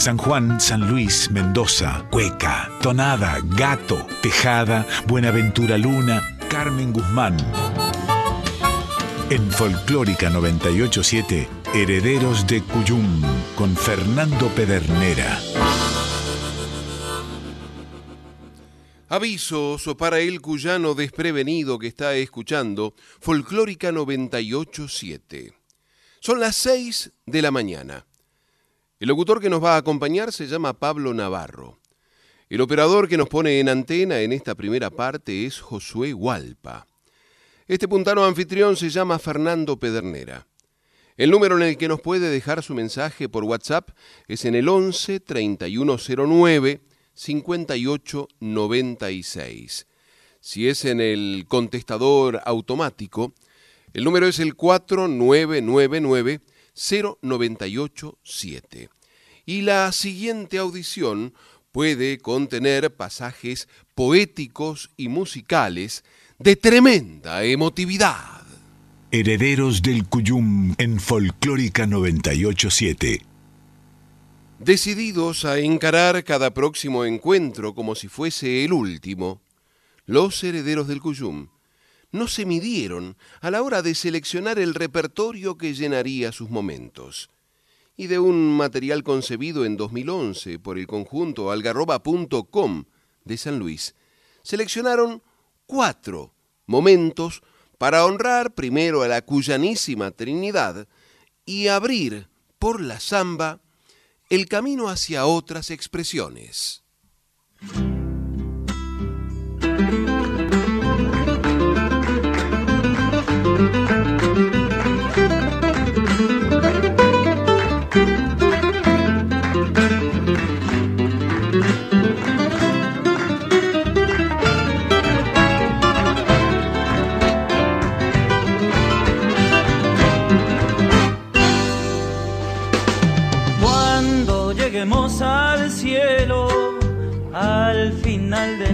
San Juan, San Luis, Mendoza, Cueca, Tonada, Gato, Tejada, Buenaventura Luna, Carmen Guzmán. En Folclórica 987, Herederos de Cuyum, con Fernando Pedernera. Avisos para el cuyano desprevenido que está escuchando Folclórica 987. Son las 6 de la mañana. El locutor que nos va a acompañar se llama Pablo Navarro. El operador que nos pone en antena en esta primera parte es Josué Hualpa. Este puntano anfitrión se llama Fernando Pedernera. El número en el que nos puede dejar su mensaje por WhatsApp es en el 11 3109 5896. Si es en el contestador automático, el número es el 4999 0987. Y la siguiente audición puede contener pasajes poéticos y musicales de tremenda emotividad. Herederos del Cuyum en Folclórica 987. Decididos a encarar cada próximo encuentro como si fuese el último, los herederos del Cuyum no se midieron a la hora de seleccionar el repertorio que llenaría sus momentos. Y de un material concebido en 2011 por el conjunto algarroba.com de San Luis, seleccionaron cuatro momentos para honrar primero a la cuyanísima Trinidad y abrir por la samba el camino hacia otras expresiones.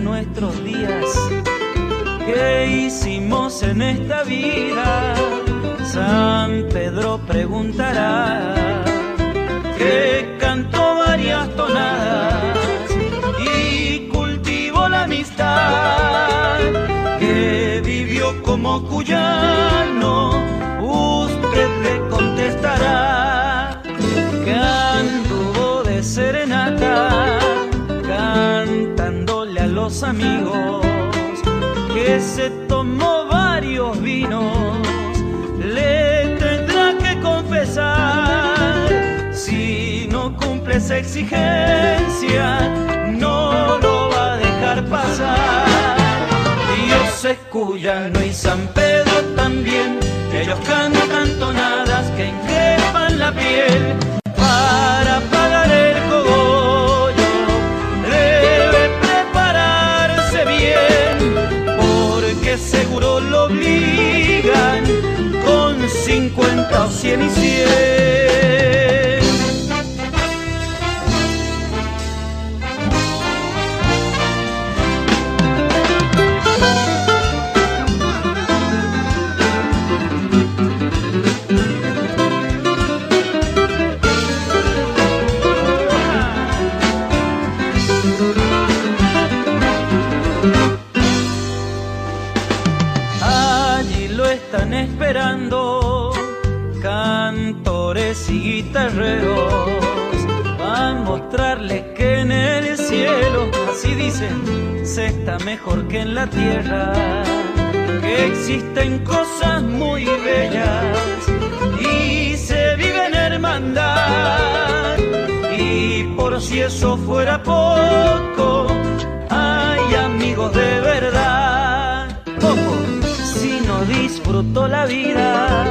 Nuestros días. ¿Qué hicimos en esta vida? San Pedro preguntará. Que cantó varias tonadas y cultivó la amistad. Que vivió como cuyano amigos que se tomó varios vinos, le tendrá que confesar si no cumple esa exigencia, no lo va a dejar pasar. Dios es Cuyano y San Pedro también, ellos cantan tonadas que increpan la piel 50 o 100 y 100. Mejor que en la tierra, que existen cosas muy bellas y se vive en hermandad. Y por si eso fuera poco, hay amigos de verdad. Ojo, si no disfruto la vida,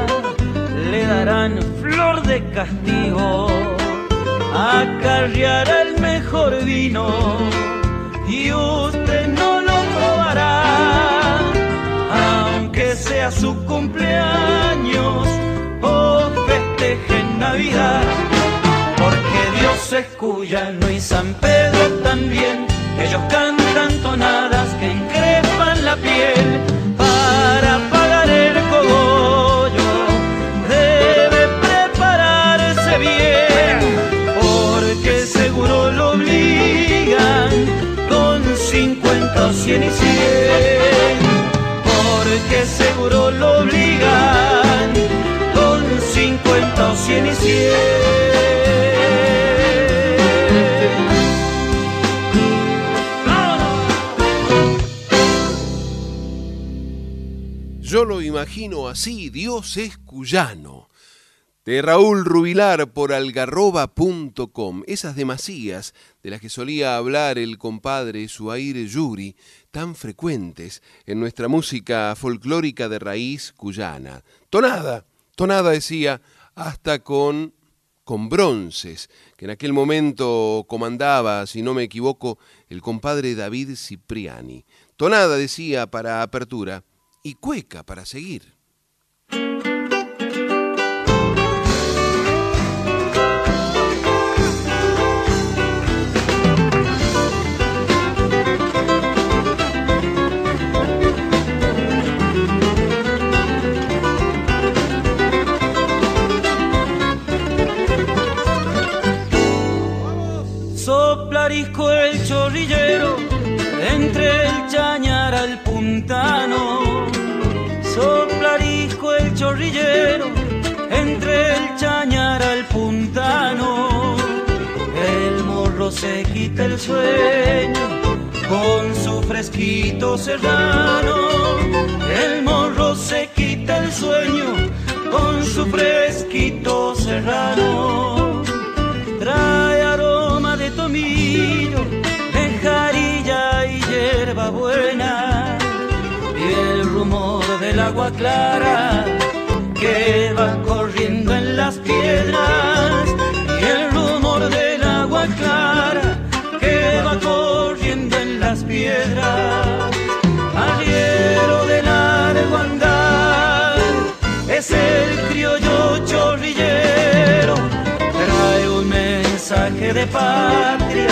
le darán flor de castigo, acarreará el mejor vino Años o festejen Navidad. Porque Dios es cuyano y San Pedro también. Ellos cantan tonadas que encrespan la piel para pagar el cogollo. Debe prepararse bien, porque seguro lo obligan con 50 o 100 y 100. Porque se Yo lo imagino así, Dios es cuyano. De Raúl Rubilar por algarroba.com. Esas demasías de las que solía hablar el compadre Suaire Yuri, tan frecuentes en nuestra música folclórica de raíz cuyana. Tonada, tonada decía, hasta con, con bronces, que en aquel momento comandaba, si no me equivoco, el compadre David Cipriani. Tonada decía para apertura y cueca para seguir. El chorrillero entre el chañar al puntano soplarisco el chorrillero, entre el chañar al puntano. El morro se quita el sueño con su fresquito serrano. El morro se quita el sueño con su fresquito serrano. Trae tomillo, de jarilla y hierba buena el rumor del agua clara que va corriendo en las piedras y el rumor del agua clara que va corriendo en las piedras. De patria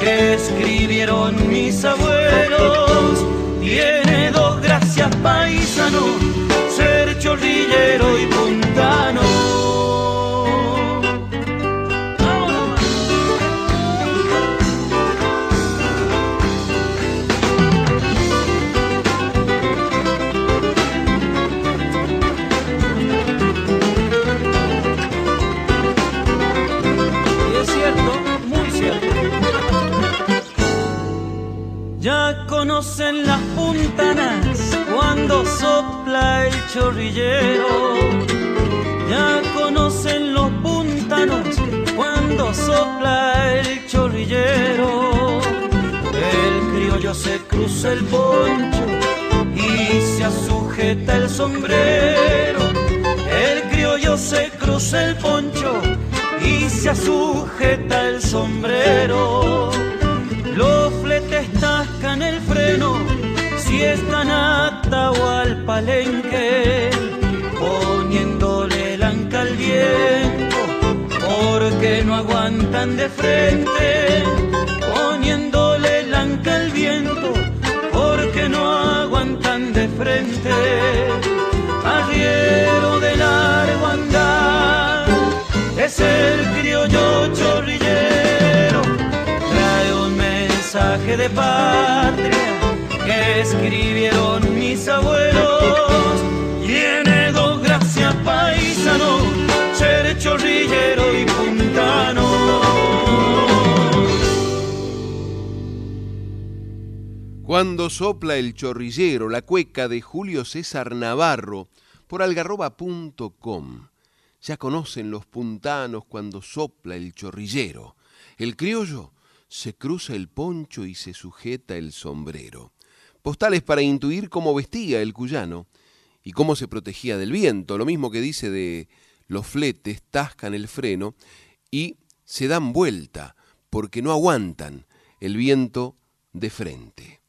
que escribieron mis abuelos tiene dos gracias paisano, ser chorrillero y puntano. Sombrero. El criollo se cruza el poncho y se sujeta el sombrero los fletes tascan el freno si están atado al palenque, poniéndole el anca al viento, porque no aguantan de frente, poniéndole el viento, porque no aguantan de frente. De largo andar es el criollo chorrillero mensaje de patria que escribieron mis abuelos. Tiene dos gracias paisano, ser chorrillero y puntano. Cuando sopla el chorrillero, la cueca de Julio César Navarro, por algarroba.com. Ya conocen los puntanos cuando sopla el chorrillero. El criollo se cruza el poncho y se sujeta el sombrero. Postales para intuir cómo vestía el cuyano y cómo se protegía del viento, lo mismo que dice de los fletes tascan el freno y se dan vuelta porque no aguantan el viento de frente.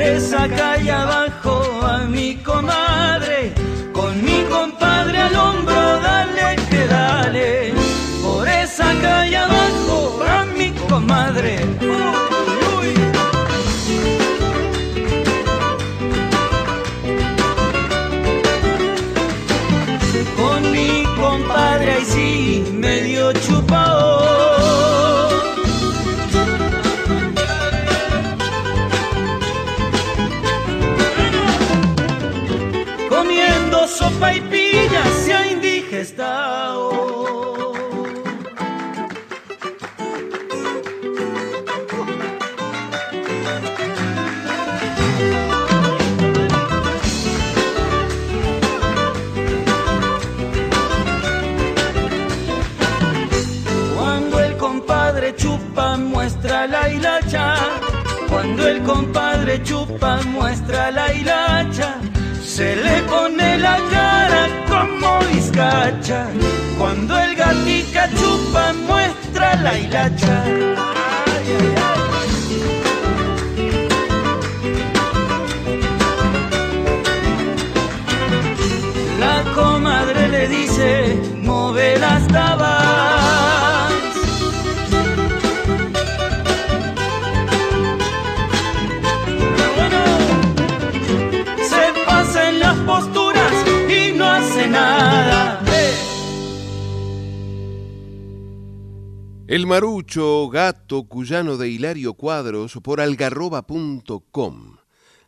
Esa calle abajo a mi comadre, con mi compadre al hombro, dale que dale. Por esa calle abajo a mi comadre. Con mi compadre ahí sí sopa y pilla se ha indigestado. Cuando el compadre chupa muestra la hilacha, cuando el compadre chupa muestra la hilacha, se le pone la cara como vizcacha. Cuando el gatica chupa muestra la hilacha. El marucho gato cuyano de Hilario Cuadros por algarroba.com.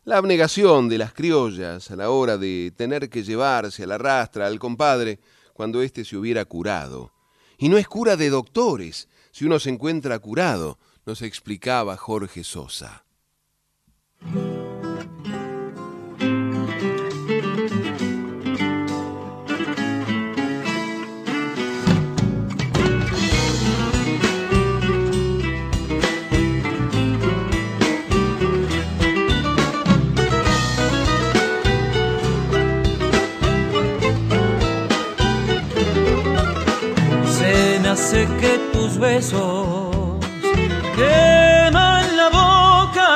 La abnegación de las criollas a la hora de tener que llevarse a la rastra al compadre cuando éste se hubiera curado. Y no es cura de doctores si uno se encuentra curado, nos explicaba Jorge Sosa. Besos queman la boca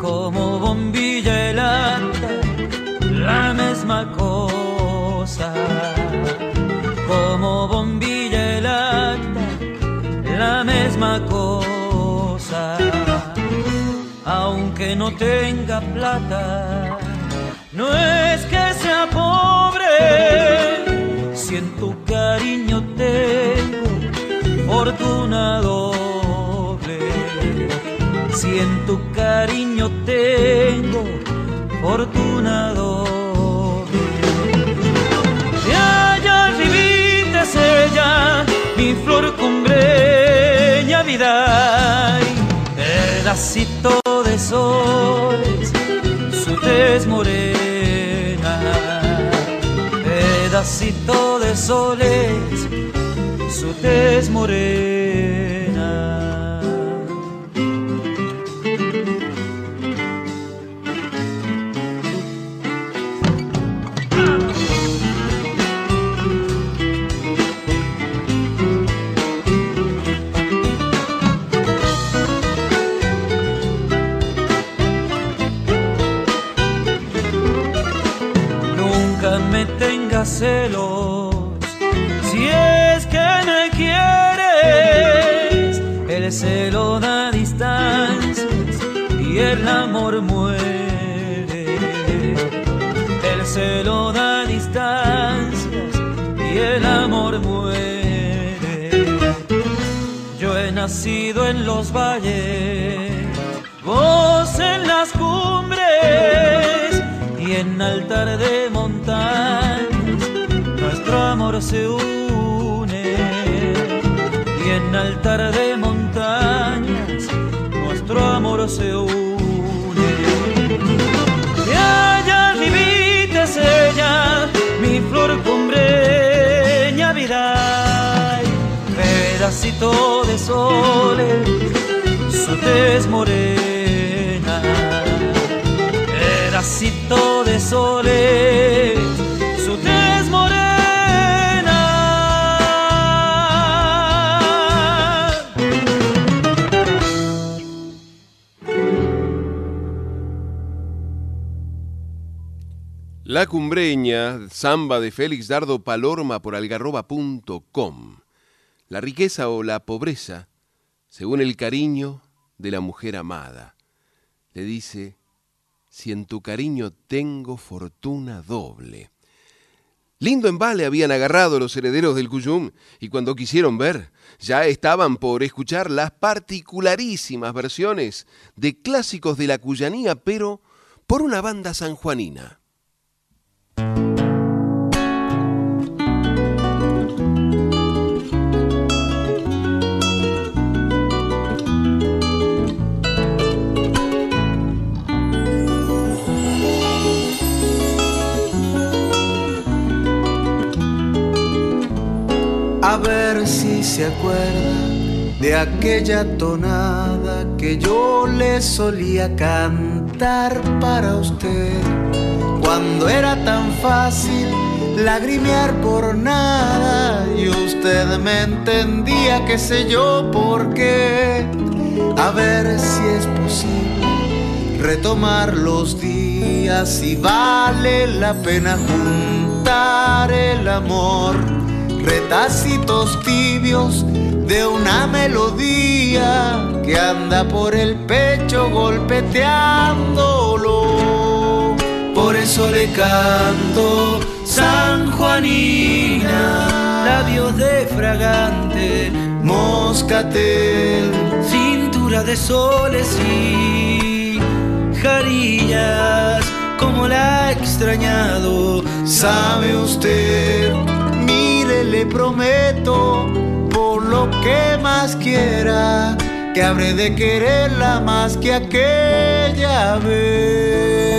como bombilla helada, la misma cosa. Como bombilla helada, la misma cosa. Aunque no tenga plata, no es que sea pobre si en tu cariño tengo fortuna si en tu cariño tengo fortuna doble. De allá arribita es ella, mi flor cumbreña vida, pedacito de soles, su tez morena. Pedacito de soles, su tez morena. Nunca me tengas celos quieres. El celo da distancias y el amor muere. El celo da distancias y el amor muere. Yo he nacido en los valles, vos en las cumbres y en altar de montañas nuestro amor se une y en altar de montañas se une. De allá ella mi flor cumbreña vida pedacito de soles su tez morena. Pedacito de soles, La cumbreña, samba de Félix Dardo Palorma por algarroba.com. La riqueza o la pobreza según el cariño de la mujer amada. Le dice, si en tu cariño tengo fortuna doble. Lindo embale habían agarrado los herederos del Cuyum y cuando quisieron ver, ya estaban por escuchar las particularísimas versiones de clásicos de la cuyanía, pero por una banda sanjuanina. A ver si se acuerda de aquella tonada que yo le solía cantar para usted. Cuando era tan fácil lagrimear por nada y usted me entendía, qué sé yo por qué. A ver si es posible retomar los días y vale la pena juntar el amor retacitos tibios de una melodía que anda por el pecho golpeteándolo. Por eso le canto San Juanina, labios de fragante, moscatel, cintura de soles y jarillas, como la ha extrañado, sabe usted le prometo, por lo que más quiera, que habré de quererla más que aquella vez.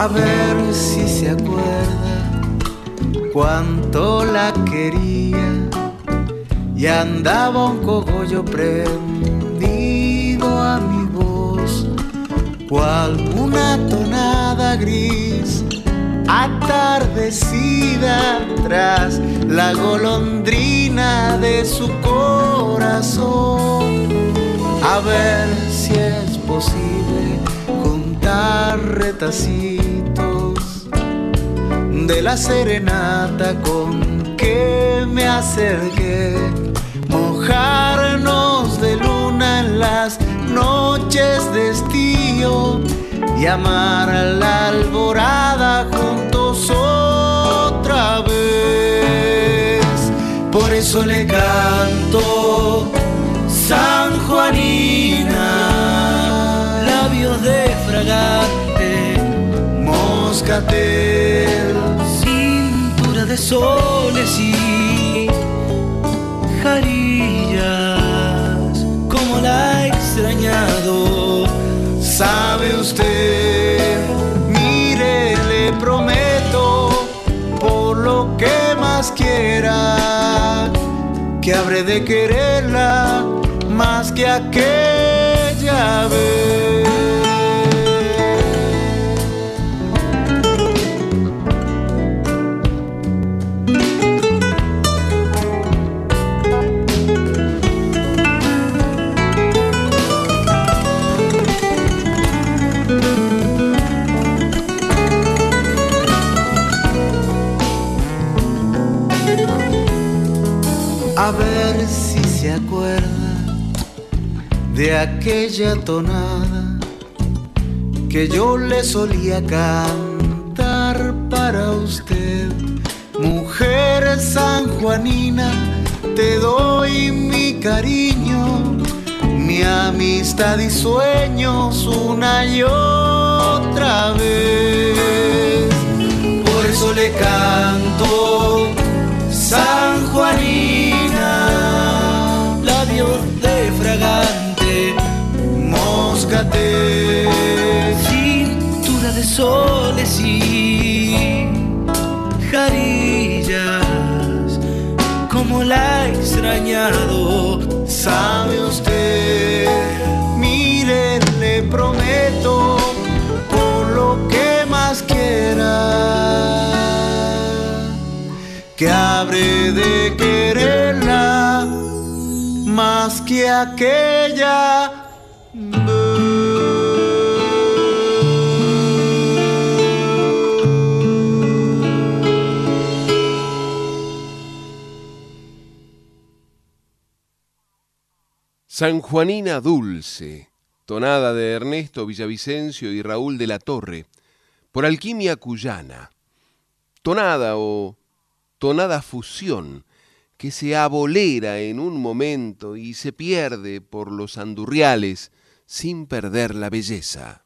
A ver si se acuerda cuánto la quería y andaba un cogollo prendido a mi voz, cual una tonada gris atardecida tras la golondrina de su corazón. A ver si es posible retacitos de la serenata con que me acerqué, mojarnos de luna en las noches de estío y amar a la alborada juntos otra vez. Por eso le canto San de soles y jarillas, como la he extrañado. Sabe usted, mire, le prometo, por lo que más quiera, que habré de quererla más que aquella vez. De aquella tonada que yo le solía cantar para usted. Mujer sanjuanina, te doy mi cariño, mi amistad y sueños una y otra vez. Por eso le canto San Juanina, labios Cintura de soles y jarillas, como la he extrañado, sabe usted, mire, le prometo, por lo que más quiera, que habré de quererla más que aquella San Juanina Dulce, tonada de Ernesto Villavicencio y Raúl de la Torre, por Alquimia Cuyana. Tonada o tonada fusión que se abolera en un momento y se pierde por los andurriales sin perder la belleza.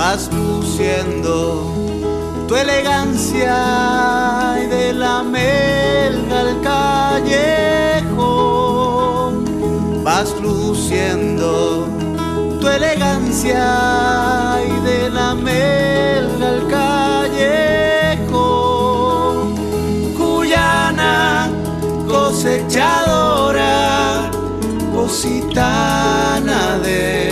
Vas luciendo tu elegancia y de la melga al callejón. Vas luciendo tu elegancia y de la melga al callejón. Cuyana cosechadora cositana de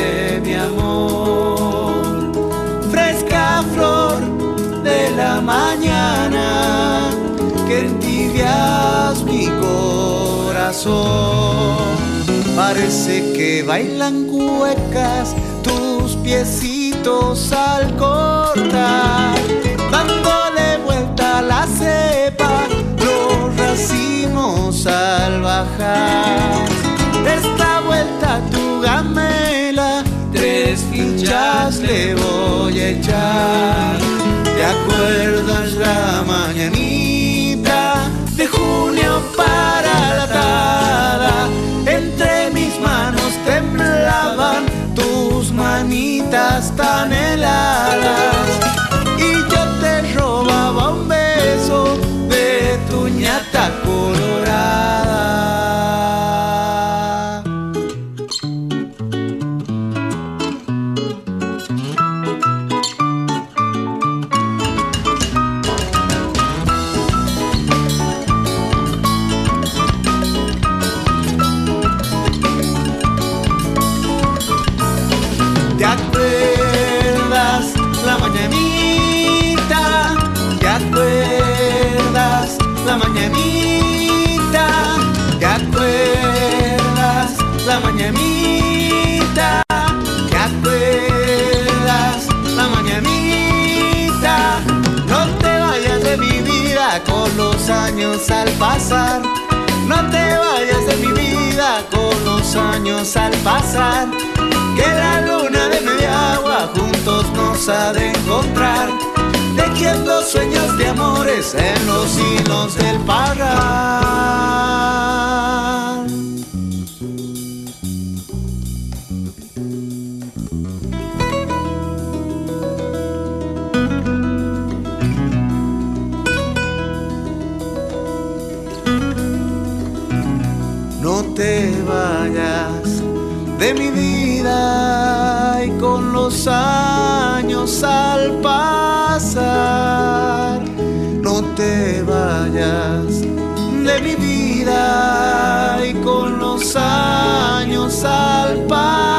Parece que bailan cuecas tus piecitos al cortar, dándole vuelta la cepa, los racimos al bajar. Esta vuelta tu gamela tres fichas le voy a echar. ¿Te acuerdas la mañanita para la tarde? Entre mis manos temblaban tus manitas tan heladas años al pasar. No te vayas de mi vida con los años al pasar. Que la luna de media agua juntos nos ha de encontrar. Tejiendo sueños de amores en los hilos del pagar. Te vayas de mi vida y con los años al pasar, no te vayas de mi vida y con los años al pasar,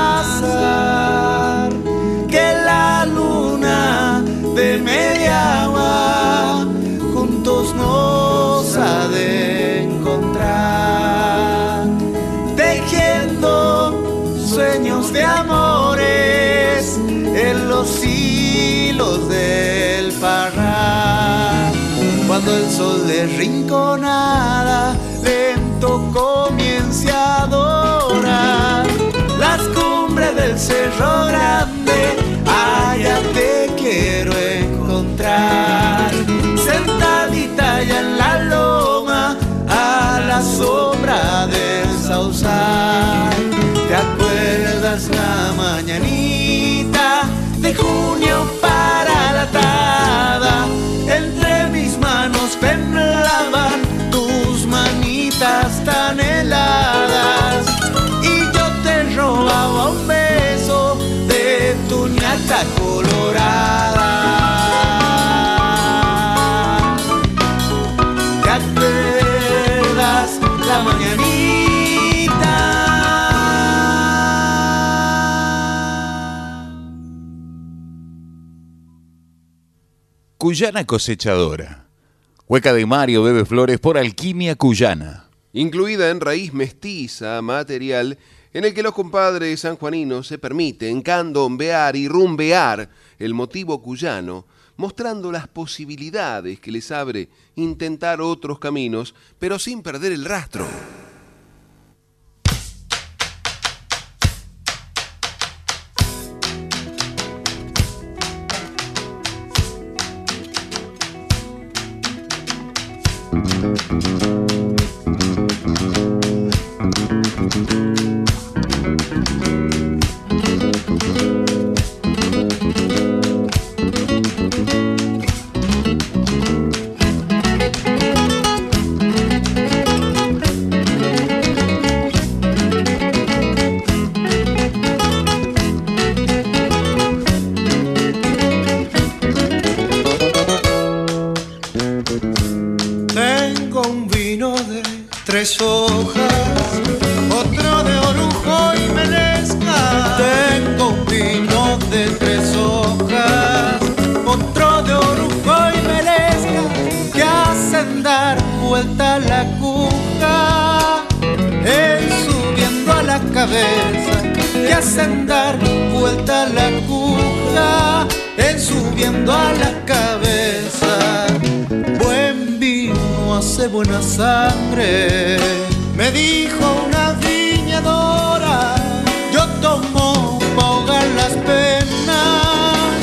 hilos del parral. Cuando el sol de rinconada lento comience a adorar las cumbres del cerro grande, allá te quiero encontrar. Sentadita ya en la loma a la sombra del sausal. ¿Te acuerdas la mañanita de junio para la tada? Entre Cuyana cosechadora. Hueca de Mario bebe flores por alquimia cuyana. incluida en raíz mestiza material en el que los compadres sanjuaninos se permiten candombear y rumbear el motivo cuyano, mostrando las posibilidades que les abre intentar otros caminos, pero sin perder el rastro. Buena sangre. Me dijo una viñadora, yo tomo ahogar las penas,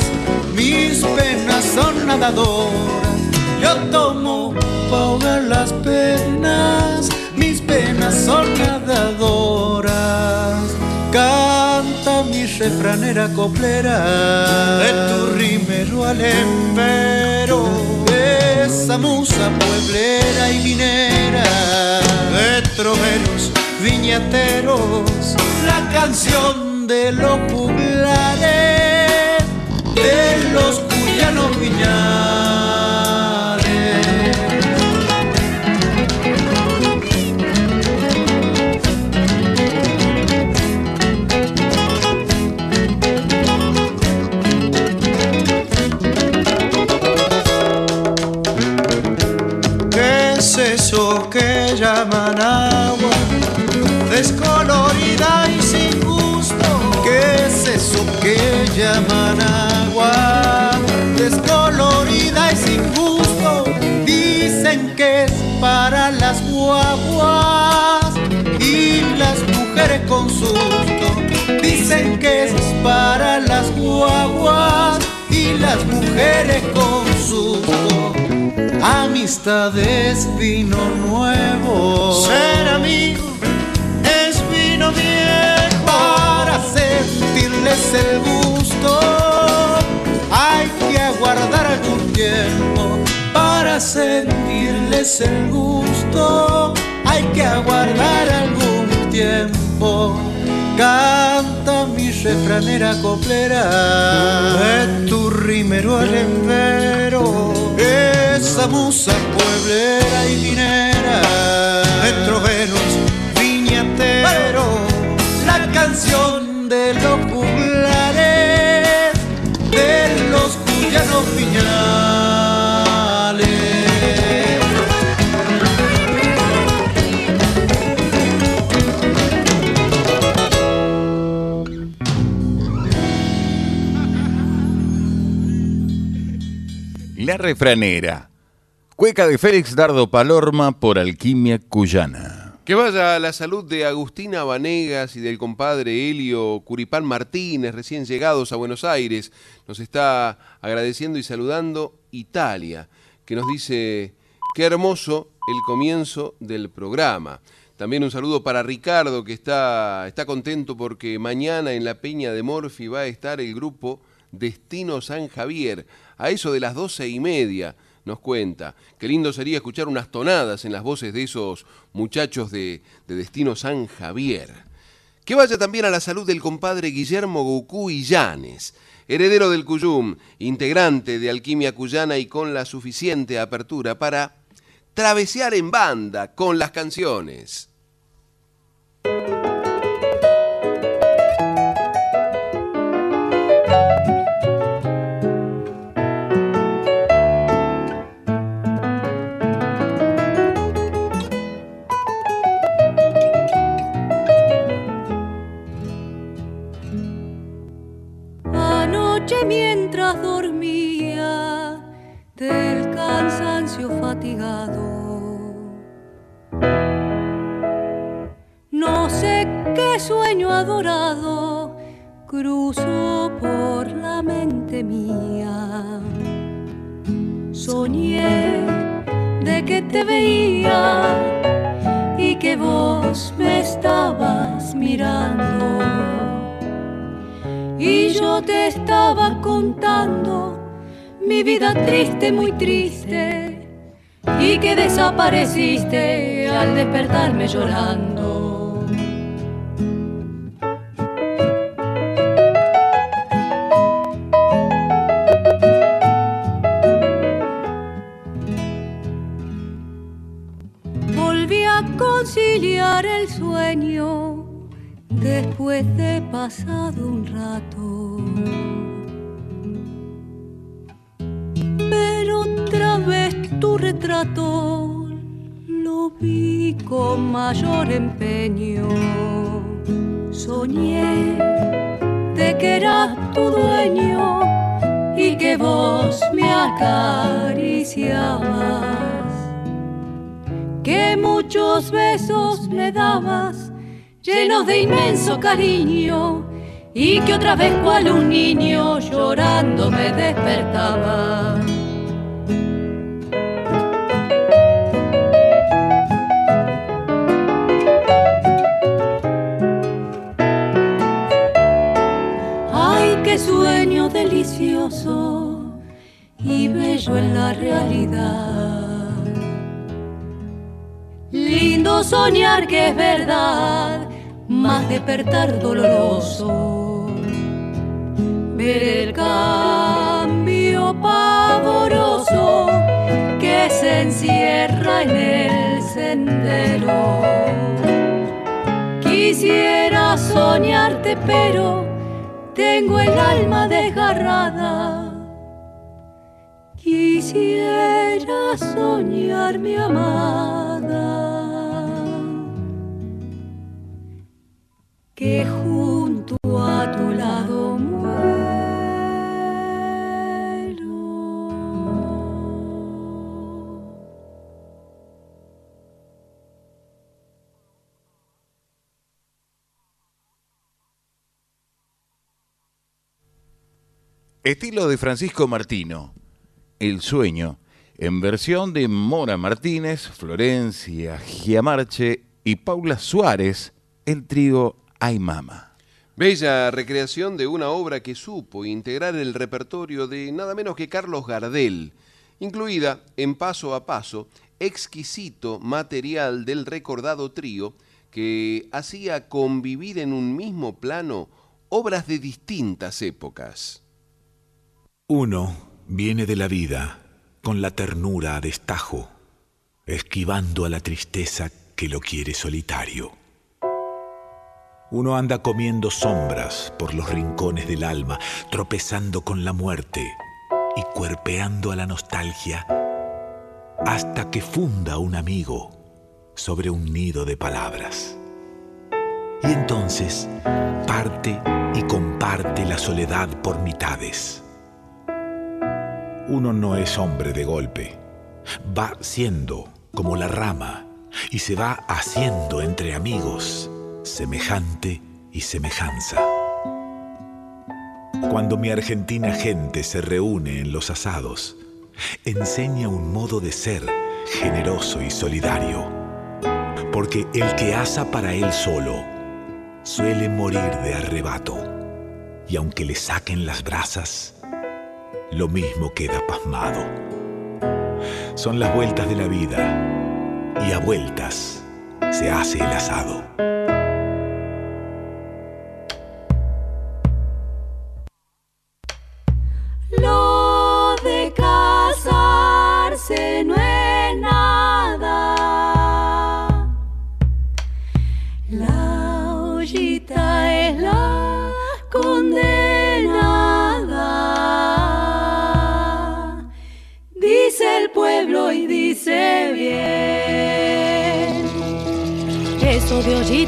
mis penas son nadadoras. Yo tomo ahogar las penas, mis penas son nadadoras. Refranera coplera, de tu rimero al empero, esa musa pueblera y minera, de troveros viñateros, la canción de los juglares, de los cuyanos viñales. Llaman agua? Descolorida y sin gusto. Dicen que es para las guaguas y las mujeres con susto. Dicen que es para las guaguas y las mujeres con susto. Amistad es vino nuevo. Ser amigo es vino viejo. Para sentirles el gusto hay que aguardar algún tiempo. Para sentirles el gusto. Hay que aguardar algún tiempo. Canta mi refranera coplera. De tu rimero al empero, esa musa pueblera y minera. De troveros viñateros, la canción de los juglares La refranera. Cueca de Félix Dardo Palorma por alquimia cuyana. Que vaya la salud de Agustina Vanegas y del compadre Helio Curipán Martínez, recién llegados a Buenos Aires. Nos está agradeciendo y saludando Italia, que nos dice, qué hermoso el comienzo del programa. También un saludo para Ricardo, que está, está contento porque mañana en la Peña de Morfi va a estar el grupo Destino San Javier, a eso de las doce y media nos cuenta. Qué lindo sería escuchar unas tonadas en las voces de esos muchachos de, de Destino San Javier. Que vaya también a la salud del compadre Guillermo Goku y Llanes. heredero del Cuyum, integrante de Alquimia Cuyana y con la suficiente apertura para travesear en banda con las canciones. No sé qué sueño adorado cruzó por la mente mía. Soñé de que te veía y que vos me estabas mirando. Y yo te estaba contando mi vida triste, muy triste y que desapareciste al despertarme llorando. Volví a conciliar el sueño después de pasado un rato tu retrato lo vi con mayor empeño. Soñé de que eras tu dueño y que vos me acariciabas. Que muchos besos me dabas, llenos de inmenso cariño, y que otra vez cual un niño llorando me despertaba. y bello en la realidad. Lindo soñar que es verdad, más despertar doloroso. El cambio pavoroso que se encierra en el sendero. Quisiera soñarte, pero tengo el alma desgarrada. Quisiera soñar mi amada, que Estilo de Francisco Martino, El sueño, en versión de Mora Martínez, Florencia Giamarche y Paula Suárez, el trío Ay Mama. Bella recreación de una obra que supo integrar el repertorio de nada menos que Carlos Gardel, incluida en Paso a Paso, exquisito material del recordado trío que hacía convivir en un mismo plano obras de distintas épocas. Uno viene de la vida con la ternura a destajo, esquivando a la tristeza que lo quiere solitario. Uno anda comiendo sombras por los rincones del alma, tropezando con la muerte y cuerpeando a la nostalgia hasta que funda un amigo sobre un nido de palabras. Y entonces parte y comparte la soledad por mitades uno no es hombre de golpe. Va siendo como la rama y se va haciendo entre amigos semejante y semejanza. Cuando mi argentina gente se reúne en los asados, enseña un modo de ser generoso y solidario, porque el que asa para él solo suele morir de arrebato, y aunque le saquen las brasas, lo mismo queda pasmado. Son las vueltas de la vida y a vueltas se hace el asado.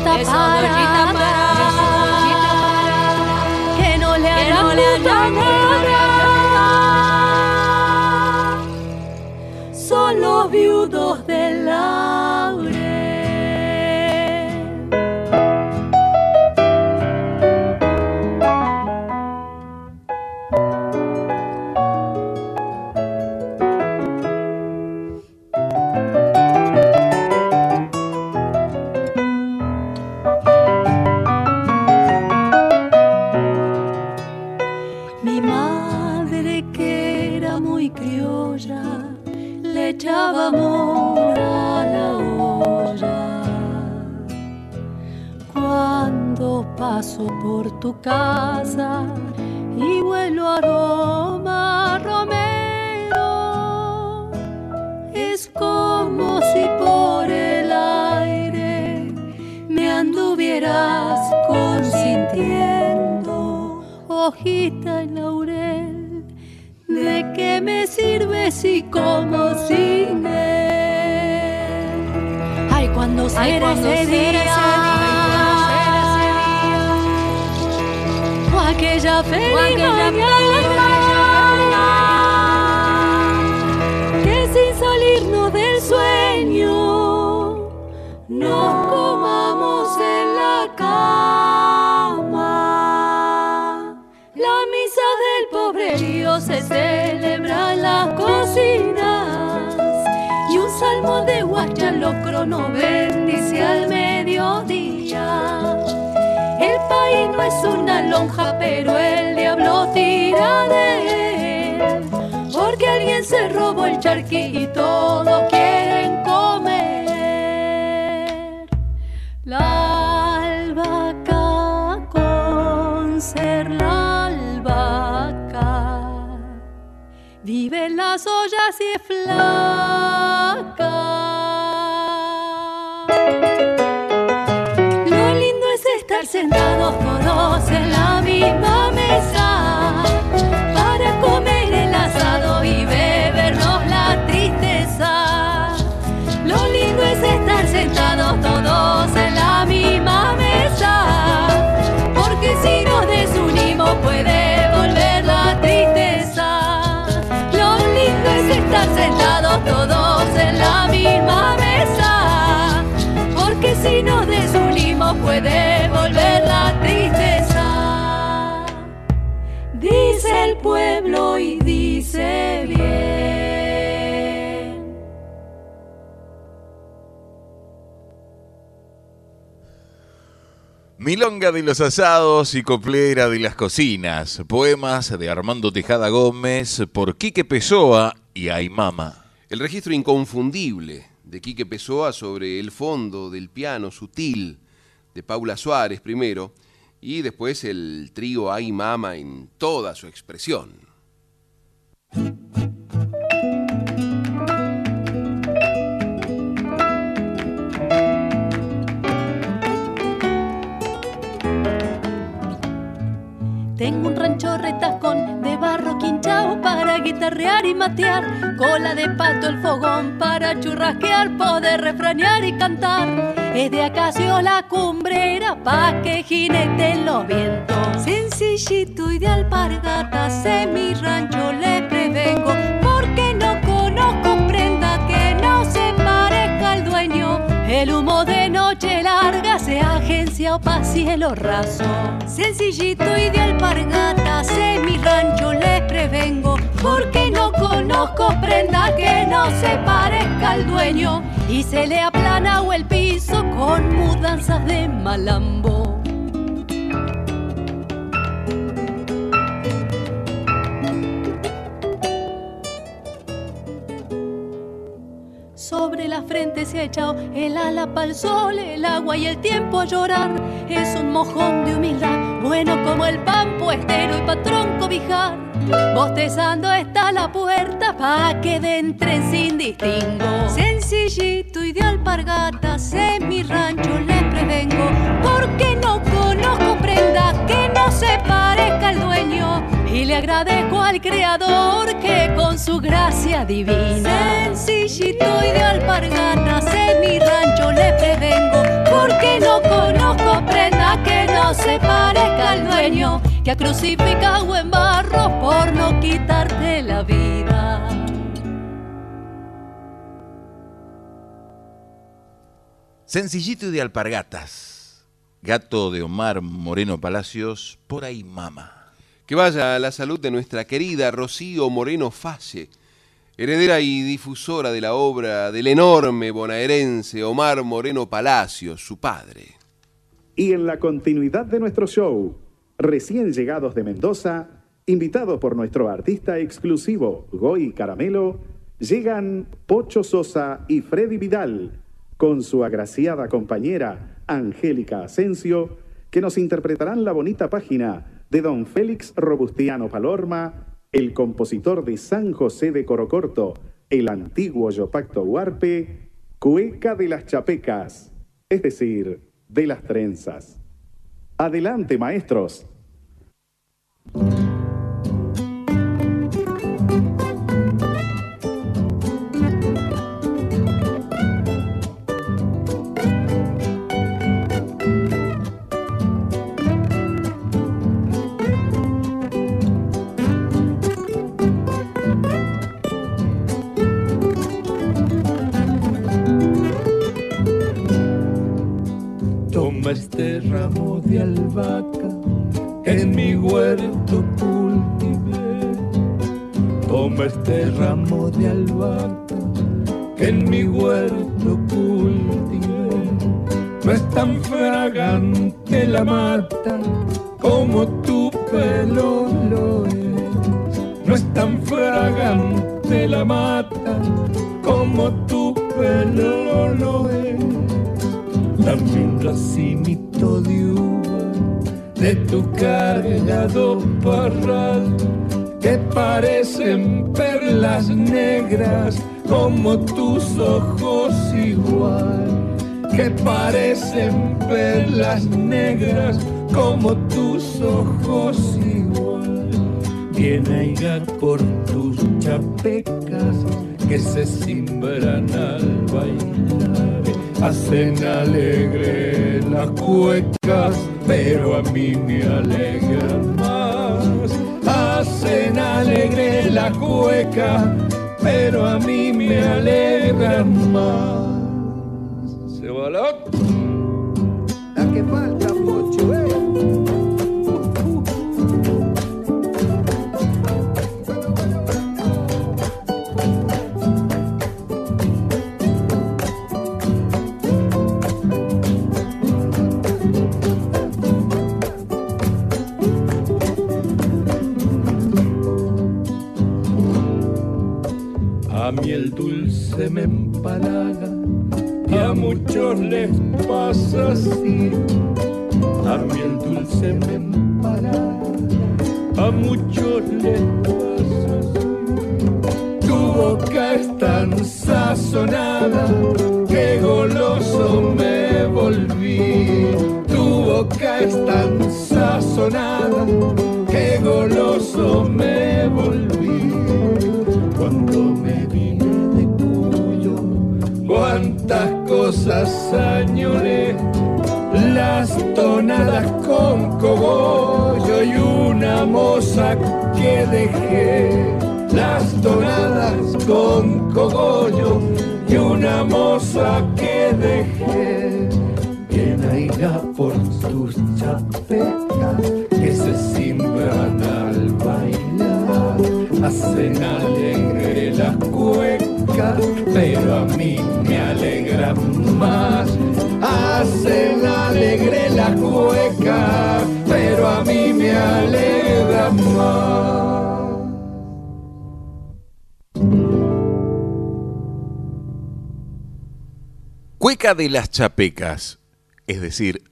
Ollita para, que no le haga nada. Son los viudos del tu casa y vuelo aroma romero. Es como si por el aire me anduvieras consintiendo, hojita y laurel. ¿De qué me sirve si como sin él? Ay, cuando será ese día aquella feliz mañana que sin salirnos del sueño nos comamos en la cama. La misa del pobrerío se celebra en las cocinas y un salmo de lo bendice al país no es una lonja, pero el diablo tira de él. Porque alguien se robó el charqui y todos quieren comer. La albahaca con ser la albahaca. Vive las ollas y es flaca. Sentados todos en la misma mesa para comer el asado y bebernos puede el pueblo y dice bien. Milonga de los asados y coplera de las cocinas. Poemas de Armando Tejada Gómez por Quique Pessoa y Aymama. El registro inconfundible de Quique Pessoa sobre el fondo del piano sutil de Paula Suárez primero y después el trío Ay Mama en toda su expresión. Tengo un rancho retacón de barro quinchao para guitarrear y matear, cola de pato el fogón para churrasquear, poder refranear y cantar. Es de acacio la cumbrera pa' que jineten los vientos. Sencillito y de alpargatas en mi rancho le prevengo, porque no conozco prenda que no se parezca al dueño. El humo cielo raso. Sencillito y de alpargatas en mi rancho le prevengo, porque no conozco prenda que no se parezca al dueño y se le aplana o el piso con mudanzas de malambo. Sobre la frente se ha echado el ala para el sol, el agua y el tiempo a llorar. Es un mojón de humildad, bueno como el pan puestero y patrón cobijar. Bostezando está la puerta pa' que entren sin distingo. Sencillito y de alpargatas en mi rancho les prevengo, porque no conozco prenda que no se parezca al dueño. Y le agradezco al Creador que con su gracia divina, sencillito y de alpargatas en mi rancho le prevengo, porque no conozco prenda que no se parezca al dueño, que ha crucificado en barro por no quitarte la vida. Sencillito y de alpargatas. Gato de Omar Moreno Palacios, por ahí mama. Que vaya a la salud de nuestra querida Rocío Moreno Falle, heredera y difusora de la obra del enorme bonaerense Omar Moreno Palacios, su padre. Y en la continuidad de nuestro show, recién llegados de Mendoza, invitados por nuestro artista exclusivo, Goy Caramelo, llegan Pocho Sosa y Freddy Vidal con su agraciada compañera Angélica Asensio, que nos interpretarán la bonita página de don Félix Robustiano Palorma, el compositor de San José de Corocorto, el antiguo Yopacto Huarpe, Cueca de las Chapecas, es decir, de las trenzas. Adelante, maestros. Este ramo de albahaca en mi huerto cultivé. Toma este ramo de albahaca que en mi huerto cultivé. No es tan fragante la mata como tu pelo lo es. No es tan fragante la mata como tu pelo lo es Dame un racimito de uva de tu cargado parral que parecen perlas negras como tus ojos igual que parecen perlas negras como tus ojos igual. Viene a por tus chapecas que se simbran al bailar hacen alegre las cuecas, pero a mí me alegran más. Hacen alegre la cueca, pero a mí me alegran más. Se va la... Que falta mucho, eh. A mí el dulce me empalaga y a muchos les pasa así. A mí el dulce me empalaga, a muchos les pasa así. Tu boca es tan sazonada que goloso me volví. Tu boca es tan sazonada las tonadas con cogollo y una moza que dejé. Las tonadas con cogollo y una moza que dejé. Bien irá por tus chapecas que se simbran al bailar, hacen alegre las cuecas, pero a mí me alegra más. Hacen alegre las cuecas, pero a mí me alegra más. Cueca de las Chapecas, es decir,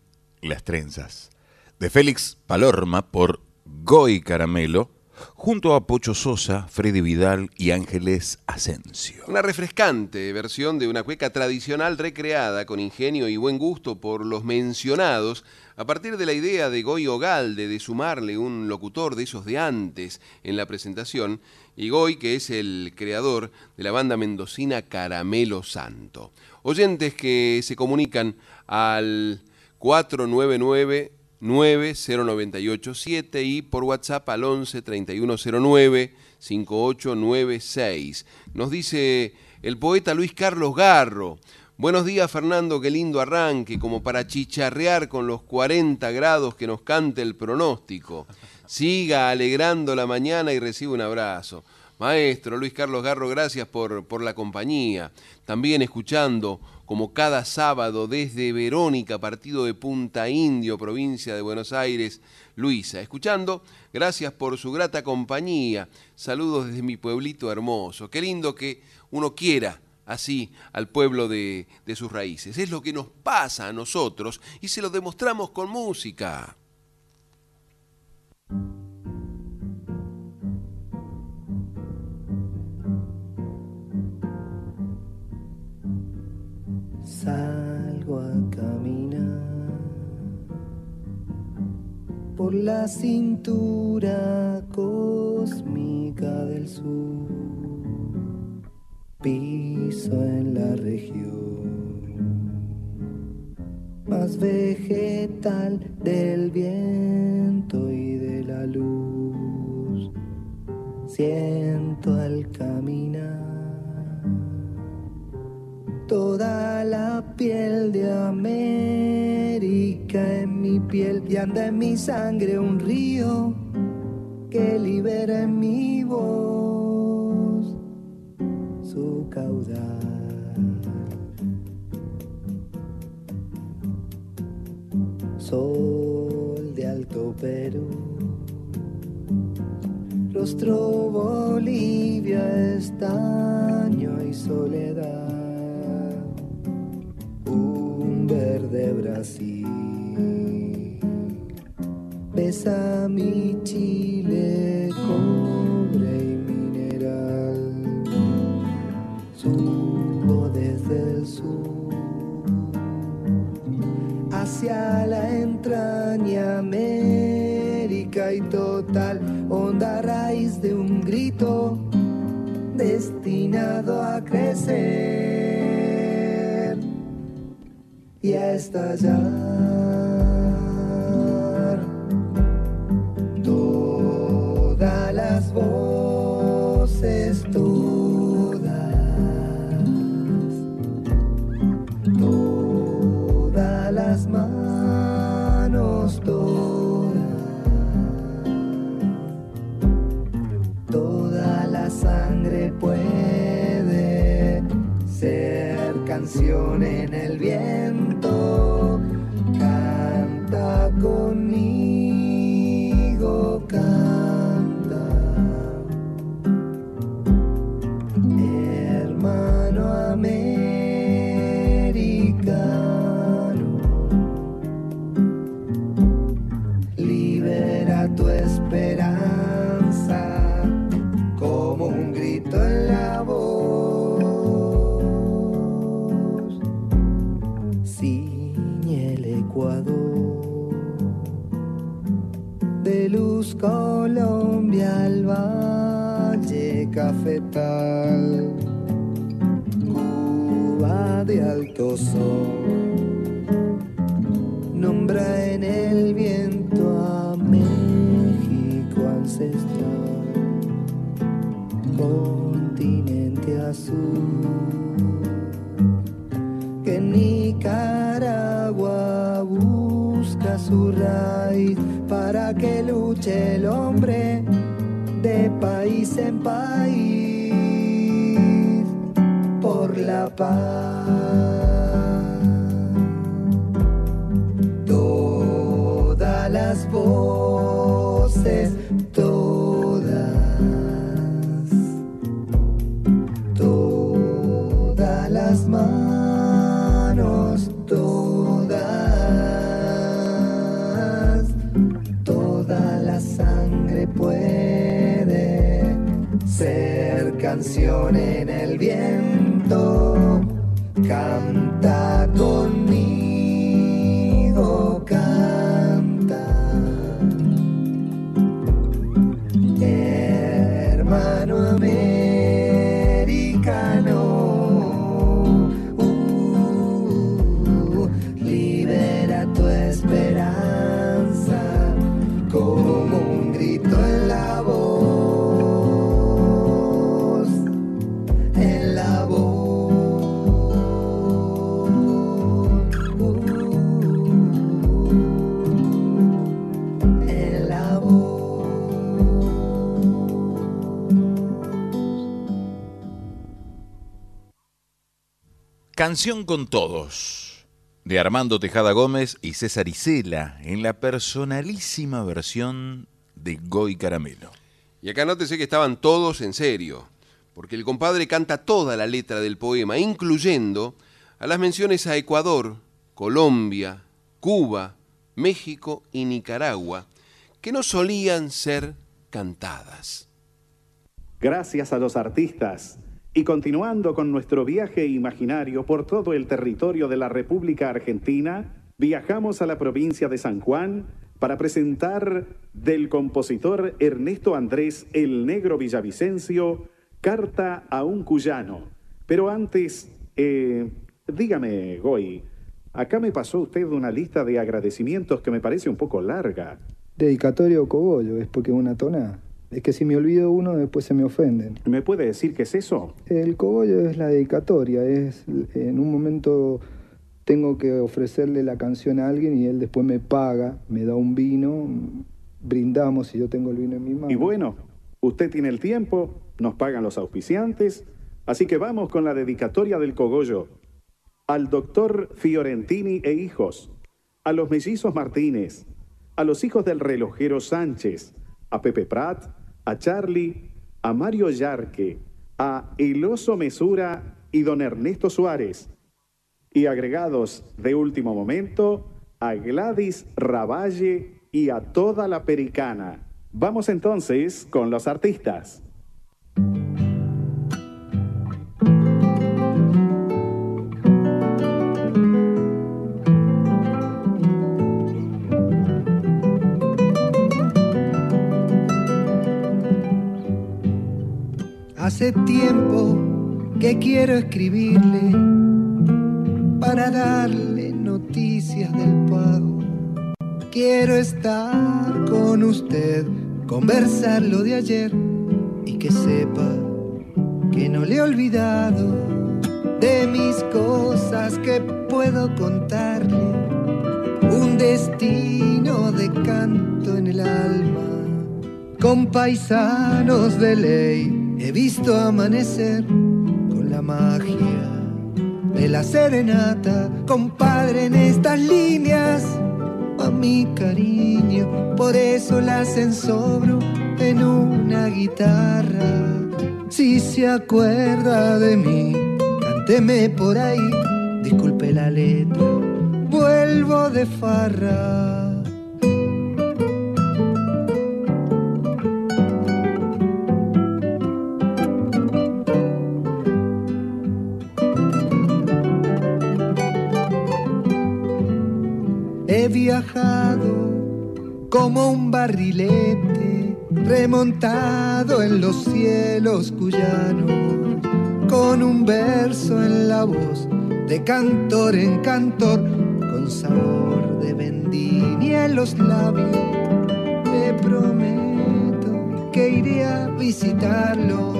las trenzas, de Félix Palorma por Goy Caramelo, junto a Pocho Sosa, Freddy Vidal y Ángeles Asensio. Una refrescante versión de una cueca tradicional recreada con ingenio y buen gusto por los mencionados, a partir de la idea de Goy Galde de sumarle un locutor de esos de antes en la presentación, y Goy que es el creador de la banda mendocina Caramelo Santo. Oyentes que se comunican al 499 90987 y por WhatsApp al 11 3109 5896. Nos dice el poeta Luis Carlos Garro. Buenos días Fernando, qué lindo arranque, como para chicharrear con los 40 grados que nos cante el pronóstico. Siga alegrando la mañana y recibe un abrazo. Maestro Luis Carlos Garro, gracias por, por la compañía. También escuchando como cada sábado desde Verónica, partido de Punta Indio, provincia de Buenos Aires, Luisa. Escuchando, gracias por su grata compañía. Saludos desde mi pueblito hermoso. Qué lindo que uno quiera así al pueblo de, de sus raíces. Es lo que nos pasa a nosotros y se lo demostramos con música. Salgo a caminar por la cintura cósmica del sur. Piso en la región más vegetal del viento y de la luz. Siento al caminar toda la piel de América en mi piel y anda en mi sangre un río que libera en mi voz su caudal. Sol de Alto Perú, rostro Bolivia, estaño y soledad verde Brasil. Besa mi Chile, cobre y mineral. Subo desde el sur hacia la entraña América y total, onda raíz de un grito destinado a crecer y estallar. Todas las voces, todas, todas las manos, todas, toda la sangre puede ser canción en el viento. Colombia al valle cafetal, Cuba de alto sol, nombra en el viento a México ancestral. Continente azul el hombre de país en país por la paz. Canción con todos, de Armando Tejada Gómez y César Isela, en la personalísima versión de Goy Caramelo. Y acá nótese que estaban todos en serio, porque el compadre canta toda la letra del poema, incluyendo a las menciones a Ecuador, Colombia, Cuba, México y Nicaragua, que no solían ser cantadas. Gracias a los artistas. Y continuando con nuestro viaje imaginario por todo el territorio de la República Argentina, viajamos a la provincia de San Juan para presentar del compositor Ernesto Andrés El Negro Villavicencio, Carta a un Cuyano. Pero antes, eh, dígame, Goy, acá me pasó usted una lista de agradecimientos que me parece un poco larga. Dedicatorio cogollo, es porque una tonada. Es que si me olvido uno, después se me ofenden. ¿Me puede decir qué es eso? El cogollo es la dedicatoria, es en un momento tengo que ofrecerle la canción a alguien y él después me paga, me da un vino, brindamos y yo tengo el vino en mi mano. Y bueno, usted tiene el tiempo, nos pagan los auspiciantes, así que vamos con la dedicatoria del cogollo. Al doctor Fiorentini e hijos, a los mellizos Martínez, a los hijos del relojero Sánchez, a Pepe Prat, a Charlie, a Mario Yarque, a El Oso Mesura y don Ernesto Suárez. Y agregados de último momento, a Gladys Ravalle y a toda la Pericana. Vamos entonces con los artistas. Hace tiempo que quiero escribirle para darle noticias del pago. Quiero estar con usted, conversar lo de ayer y que sepa que no le he olvidado de mis cosas que puedo contarle. Un destino de canto en el alma, con paisanos de ley he visto amanecer con la magia de la serenata, compadre, en estas líneas a mi cariño, por eso las ensobro en una guitarra. Si se acuerda de mí, cánteme por ahí, disculpe la letra, vuelvo de farra. Como un barrilete remontado en los cielos cuyanos, con un verso en la voz de cantor en cantor, con sabor de vendimia en los labios. Te prometo que iré a visitarlo,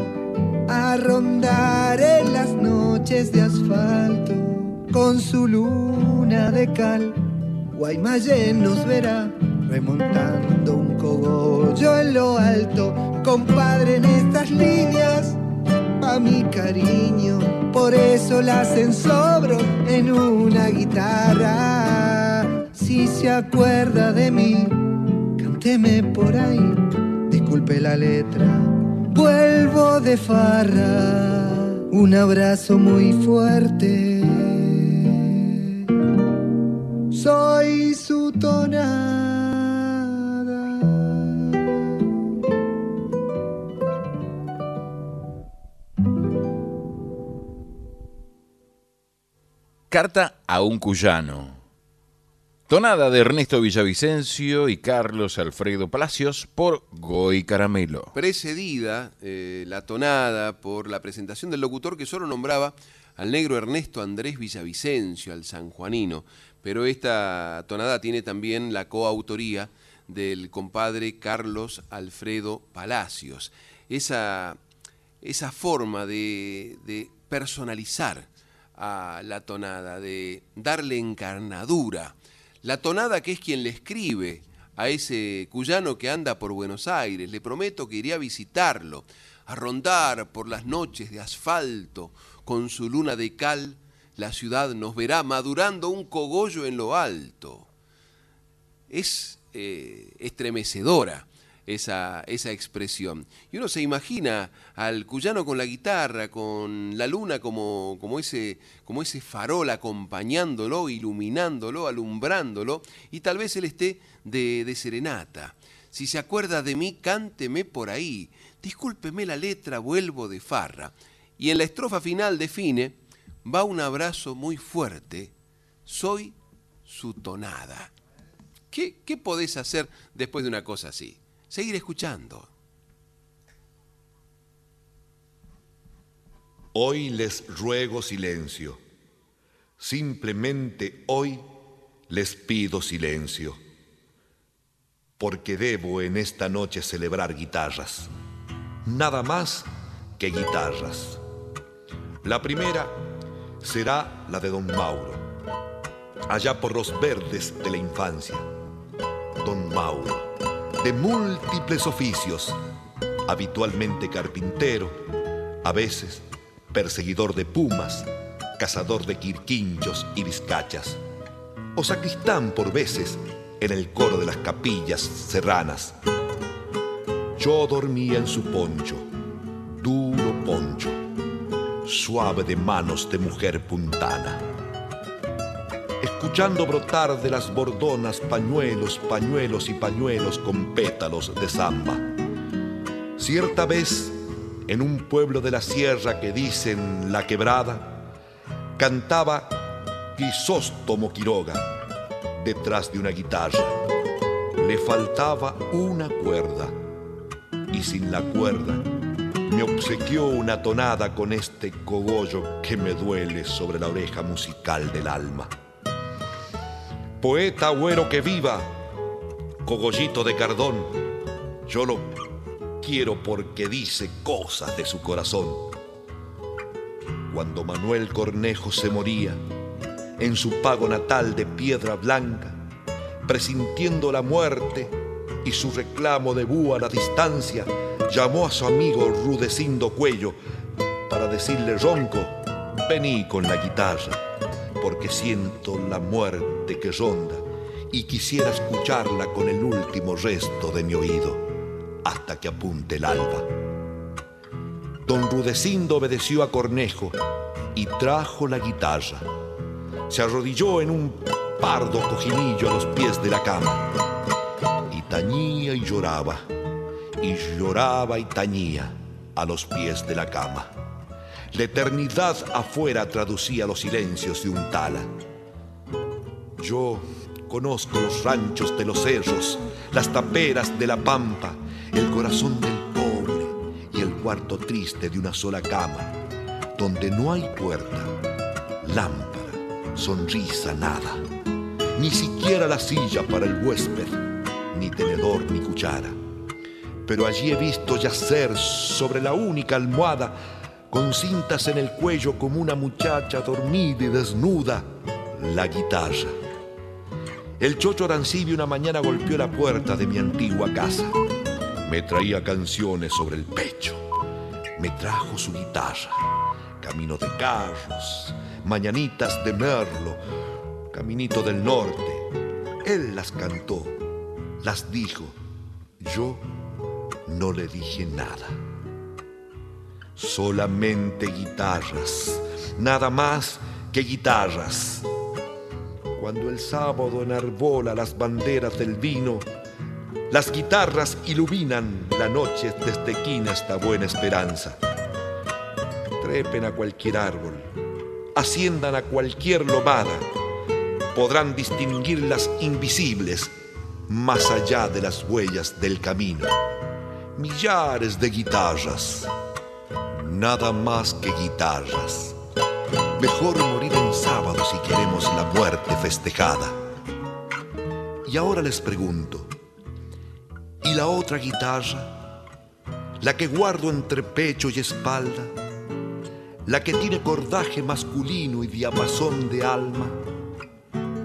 a rondar en las noches de asfalto, con su luna de cal Guaymallén nos verá remontando un cogollo en lo alto, compadre en estas líneas, a mi cariño, por eso las ensobro en una guitarra. Si se acuerda de mí, cánteme por ahí, disculpe la letra, vuelvo de farra, un abrazo muy fuerte soy su tonada. Carta a un cuyano. Tonada de Ernesto Villavicencio y Carlos Alfredo Palacios por Goy Caramelo. Precedida eh, la tonada por la presentación del locutor que solo nombraba al negro Ernesto Andrés Villavicencio, al sanjuanino. Pero esta tonada tiene también la coautoría del compadre Carlos Alfredo Palacios. Esa, esa forma de, de personalizar a la tonada, de darle encarnadura la tonada que es quien le escribe a ese cuyano que anda por Buenos Aires, le prometo que iré a visitarlo, a rondar por las noches de asfalto, con su luna de cal, la ciudad nos verá madurando un cogollo en lo alto. Es eh, estremecedora esa, esa expresión. Y uno se imagina al cuyano con la guitarra, con la luna como, como, ese, como ese farol acompañándolo, iluminándolo, alumbrándolo, y tal vez él esté de, de serenata. Si se acuerda de mí, cánteme por ahí. Discúlpeme la letra, vuelvo de farra. Y en la estrofa final define, va un abrazo muy fuerte, soy su tonada. ¿Qué, ¿Qué podés hacer después de una cosa así? Seguir escuchando. Hoy les ruego silencio. Simplemente hoy les pido silencio. Porque debo en esta noche celebrar guitarras. Nada más que guitarras. La primera será la de don Mauro, allá por los verdes de la infancia. Don Mauro de múltiples oficios, habitualmente carpintero, a veces perseguidor de pumas, cazador de quirquinchos y vizcachas, o sacristán por veces en el coro de las capillas serranas. Yo dormía en su poncho, duro poncho, suave de manos de mujer puntana escuchando brotar de las bordonas pañuelos, pañuelos y pañuelos con pétalos de zamba. Cierta vez, en un pueblo de la sierra que dicen La Quebrada, cantaba Crisóstomo Quiroga detrás de una guitarra. Le faltaba una cuerda y sin la cuerda me obsequió una tonada con este cogollo que me duele sobre la oreja musical del alma. Poeta güero que viva, cogollito de cardón, yo lo quiero porque dice cosas de su corazón. Cuando Manuel Cornejo se moría, en su pago natal de piedra blanca, presintiendo la muerte y su reclamo de búho a la distancia, llamó a su amigo Rudecindo Cuello para decirle ronco, vení con la guitarra porque siento la muerte que ronda y quisiera escucharla con el último resto de mi oído hasta que apunte el alba. Don Rudecindo obedeció a Cornejo y trajo la guitarra. Se arrodilló en un pardo cojinillo a los pies de la cama y tañía y lloraba, y lloraba y tañía a los pies de la cama. La eternidad afuera traducía los silencios de un tala. Yo conozco los ranchos de los cerros, las taperas de la pampa, el corazón del pobre y el cuarto triste de una sola cama, donde no hay puerta, lámpara, sonrisa, nada, ni siquiera la silla para el huésped, ni tenedor ni cuchara. Pero allí he visto yacer sobre la única almohada con cintas en el cuello como una muchacha dormida y desnuda, la guitarra. El chocho Arancibio una mañana golpeó la puerta de mi antigua casa. Me traía canciones sobre el pecho. Me trajo su guitarra. Camino de Carlos, Mañanitas de Merlo, Caminito del Norte. Él las cantó, las dijo. Yo no le dije nada solamente guitarras, nada más que guitarras. Cuando el sábado enarbola las banderas del vino, las guitarras iluminan la noche desde esquina hasta Buena Esperanza. Trepen a cualquier árbol, asciendan a cualquier lomada, podrán distinguir las invisibles más allá de las huellas del camino. Millares de guitarras, nada más que guitarras. Mejor morir en sábado si queremos la muerte festejada. Y ahora les pregunto, ¿y la otra guitarra? La que guardo entre pecho y espalda, la que tiene cordaje masculino y diapasón de alma,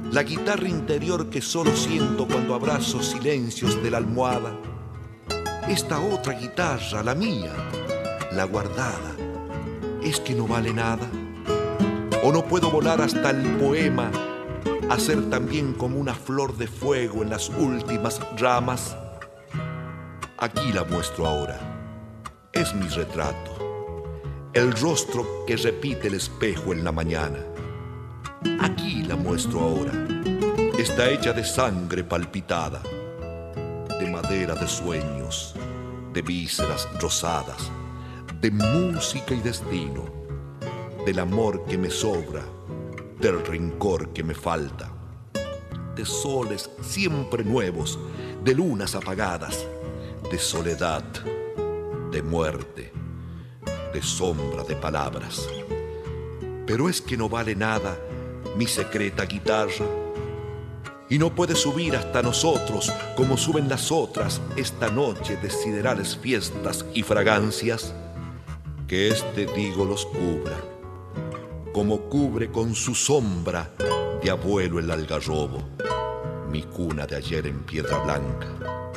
la guitarra interior que solo siento cuando abrazo silencios de la almohada, esta otra guitarra, la mía, la guardada, es que no vale nada, o no puedo volar hasta el poema, hacer también como una flor de fuego en las últimas ramas. Aquí la muestro ahora, es mi retrato, el rostro que repite el espejo en la mañana. Aquí la muestro ahora, está hecha de sangre palpitada, de madera de sueños, de vísceras rosadas, de música y destino, del amor que me sobra, del rencor que me falta, de soles siempre nuevos, de lunas apagadas, de soledad, de muerte, de sombra de palabras. Pero es que no vale nada mi secreta guitarra y no puede subir hasta nosotros como suben las otras esta noche de siderales fiestas y fragancias. Que este digo los cubra, como cubre con su sombra de abuelo el algarrobo, mi cuna de ayer en piedra blanca.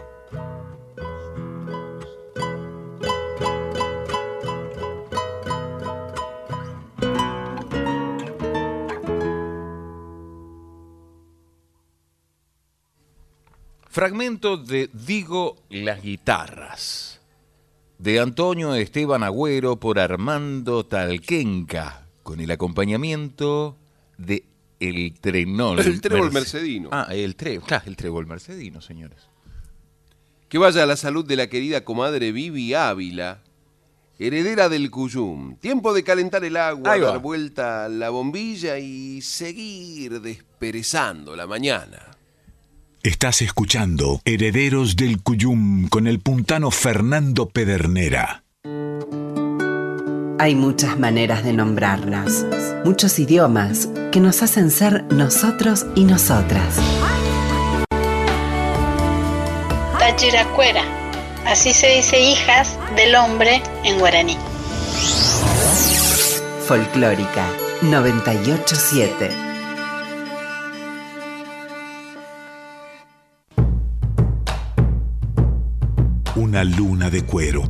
Fragmento de Digo las guitarras, de Antonio Esteban Agüero por Armando Talquenca, con el acompañamiento de El Trenol. El trébol Merce- mercedino. Ah, el, claro, el trébol mercedino, señores. Que vaya a la salud de la querida comadre Vivi Ávila, heredera del Cuyum. Tiempo de calentar el agua, dar vuelta a la bombilla y seguir desperezando la mañana. Estás escuchando Herederos del Cuyum con el puntano Fernando Pedernera. Hay muchas maneras de nombrarlas, muchos idiomas que nos hacen ser nosotros y nosotras. Tachiracuera. Así se dice hijas del hombre en guaraní. Folclórica 987. Una luna de cuero.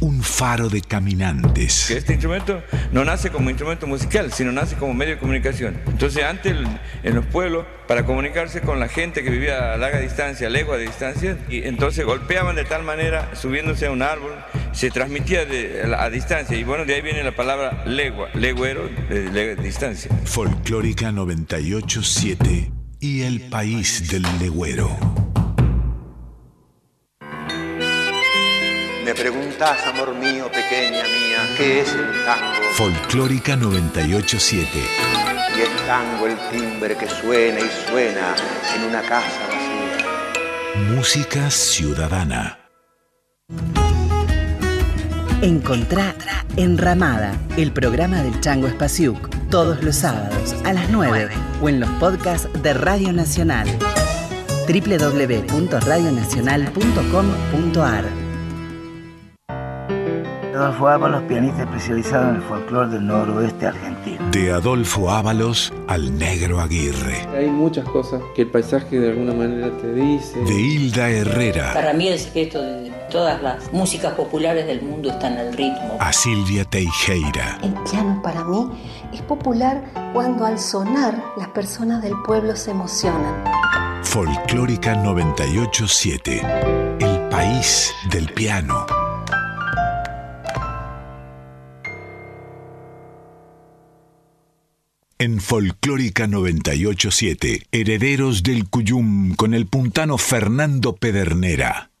Un faro de caminantes. que este instrumento no nace como instrumento musical, sino nace como medio de comunicación. Entonces antes en los pueblos, para comunicarse con la gente que vivía a larga distancia, legua de distancia, y entonces golpeaban de tal manera, subiéndose a un árbol, se transmitía de- a, distancia, y bueno, de ahí viene la palabra legua, legüero, de, de distancia. Folclórica 987 y el país del legüero. Preguntas, amor mío, pequeña mía, ¿qué es el tango? Folclórica 987. Y es tango el timbre que suena y suena en una casa vacía. Música ciudadana. Encontrá Enramada, el programa del Chango Espaciuc, todos los sábados a las 9 o en los podcasts de Radio Nacional. www.radionacional.com.ar Adolfo Ábalos, pianista especializado en el folclore del noroeste argentino. De Adolfo Ábalos al Negro Aguirre. Hay muchas cosas que el paisaje de alguna manera te dice. De Hilda Herrera Para mí el secreto de todas las músicas populares del mundo está en el ritmo. a Silvia Teijeira. El piano para mí es popular cuando al sonar las personas del pueblo se emocionan. Folclórica 987. El país del piano. En Folclórica 987, Herederos del Cuyum con el puntano Fernando Pedernera.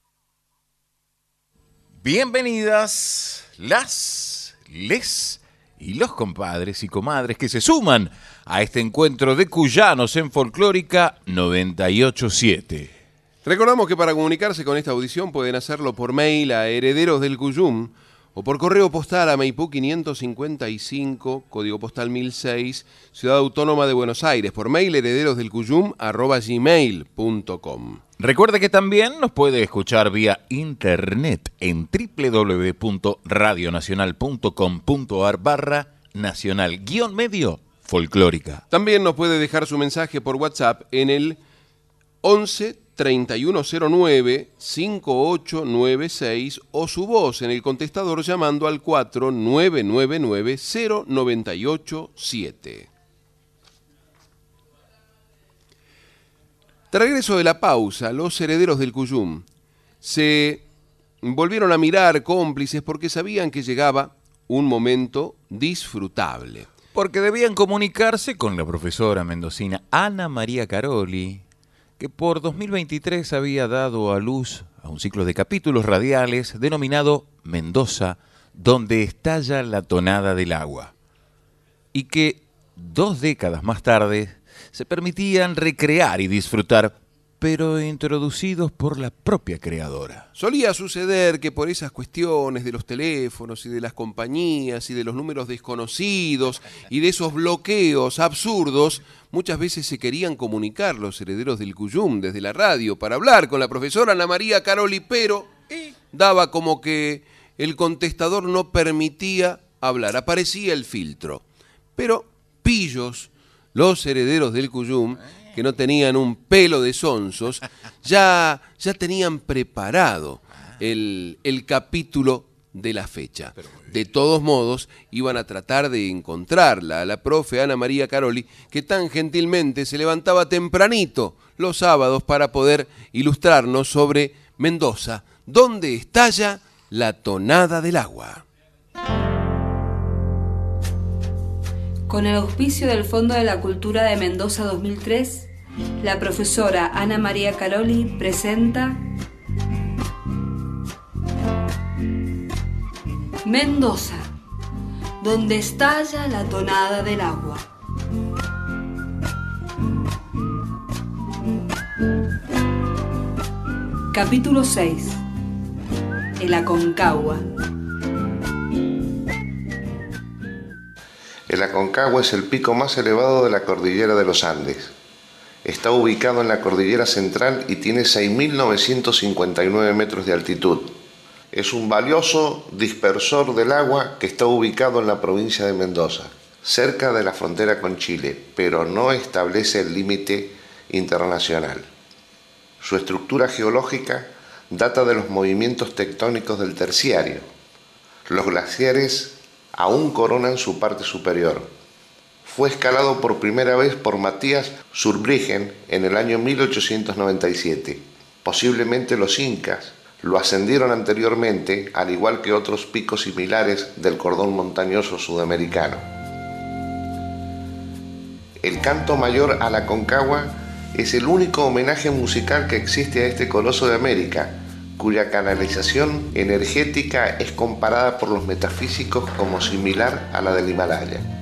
Bienvenidas las, les y los compadres y comadres que se suman a este encuentro de cuyanos en Folclórica 987. Recordamos que para comunicarse con esta audición pueden hacerlo por mail a herederos del Cuyum o por correo postal a Maipú 555, código postal 1006, Ciudad Autónoma de Buenos Aires, por mail herederosdelcuyum arroba gmail.com. Recuerde que también nos puede escuchar vía internet en www.radionacional.com.ar barra nacional guion medio folclórica. También nos puede dejar su mensaje por WhatsApp en el 11 3109 5896 o su voz en el contestador llamando al 4999 0987. Tras regreso de la pausa, los herederos del Cuyum se volvieron a mirar cómplices porque sabían que llegaba un momento disfrutable. Porque debían comunicarse con la profesora mendocina Ana María Caroli, que por 2023 había dado a luz a un ciclo de capítulos radiales denominado Mendoza, donde estalla la tonada del agua, y que dos décadas más tarde se permitían recrear y disfrutar, pero introducidos por la propia creadora. Solía suceder que por esas cuestiones de los teléfonos y de las compañías y de los números desconocidos y de esos bloqueos absurdos, muchas veces se querían comunicar los herederos del Cuyum desde la radio para hablar con la profesora Ana María Caroli, pero daba como que el contestador no permitía hablar, aparecía el filtro. Pero pillos, los herederos del Cuyum, que no tenían un pelo de sonsos, ya, ya tenían preparado el, el capítulo de la fecha. De todos modos, iban a tratar de encontrarla a la profe Ana María Caroli, que tan gentilmente se levantaba tempranito los sábados para poder ilustrarnos sobre Mendoza, donde estalla la tonada del agua. Con el auspicio del Fondo de la Cultura de Mendoza 2003, la profesora Ana María Caroli presenta Mendoza, donde estalla la tonada del agua. Capítulo 6. El Aconcagua. El Aconcagua es el pico más elevado de la cordillera de los Andes. Está ubicado en la cordillera central y tiene 6.959 metros de altitud. Es un valioso dispersor del agua que está ubicado en la provincia de Mendoza, cerca de la frontera con Chile, pero no establece el límite internacional. Su estructura geológica data de los movimientos tectónicos del terciario. Los glaciares aún coronan su parte superior. Fue escalado por primera vez por Matías Surbrigen en el año 1897. Posiblemente los incas lo ascendieron anteriormente, al igual que otros picos similares del cordón montañoso sudamericano. El canto mayor a la Concagua es el único homenaje musical que existe a este coloso de América, cuya canalización energética es comparada por los metafísicos como similar a la del Himalaya.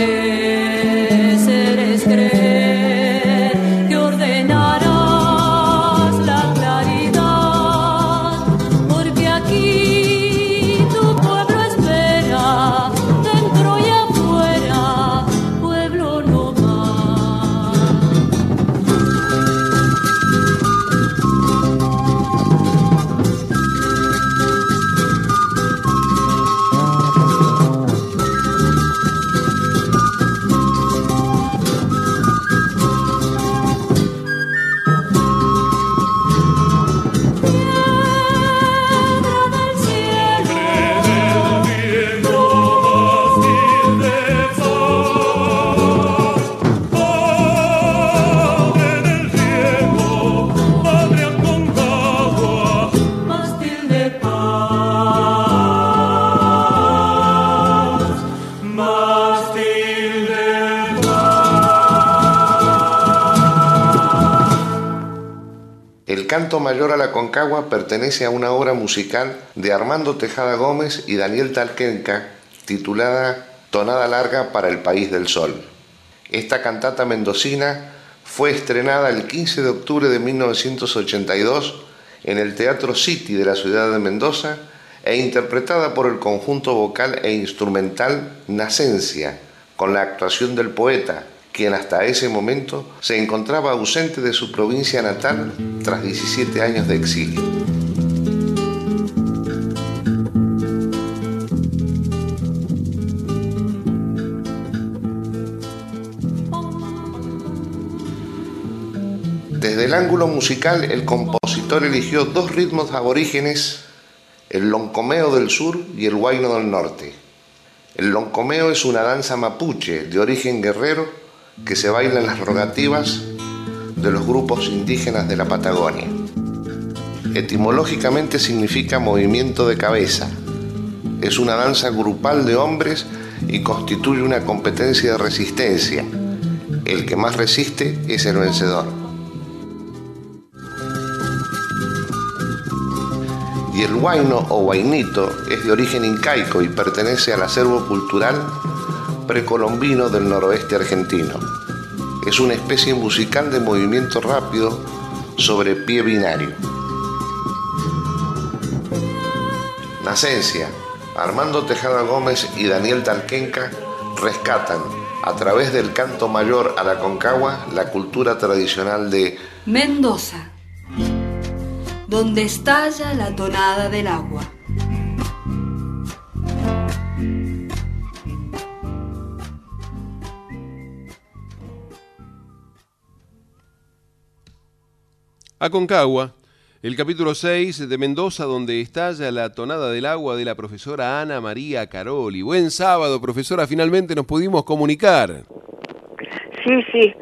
Crecer mayor a la Concagua pertenece a una obra musical de Armando Tejada Gómez y Daniel Talquenca titulada Tonada Larga para el País del Sol. Esta cantata mendocina fue estrenada el 15 de octubre de 1982 en el Teatro City de la ciudad de Mendoza e interpretada por el conjunto vocal e instrumental Nacencia, con la actuación del poeta, quien hasta ese momento se encontraba ausente de su provincia natal tras 17 años de exilio. Desde el ángulo musical, el compositor eligió dos ritmos aborígenes, el loncomeo del sur y el huayno del norte. El loncomeo es una danza mapuche de origen guerrero que se baila en las rogativas de los grupos indígenas de la Patagonia. Etimológicamente significa movimiento de cabeza. Es una danza grupal de hombres y constituye una competencia de resistencia. El que más resiste es el vencedor. Y el huayno o huaynito es de origen incaico y pertenece al acervo cultural precolombino del noroeste argentino. Es una especie musical de movimiento rápido sobre pie binario. Nacencia, Armando Tejada Gómez y Daniel Talquenca rescatan a través del canto mayor a la concagua la cultura tradicional de Mendoza, donde estalla la tonada del agua. Aconcagua, el capítulo 6 de Mendoza, donde estalla la tonada del agua de la profesora Ana María Caroli. Buen sábado, profesora, finalmente nos pudimos comunicar. Sí, sí,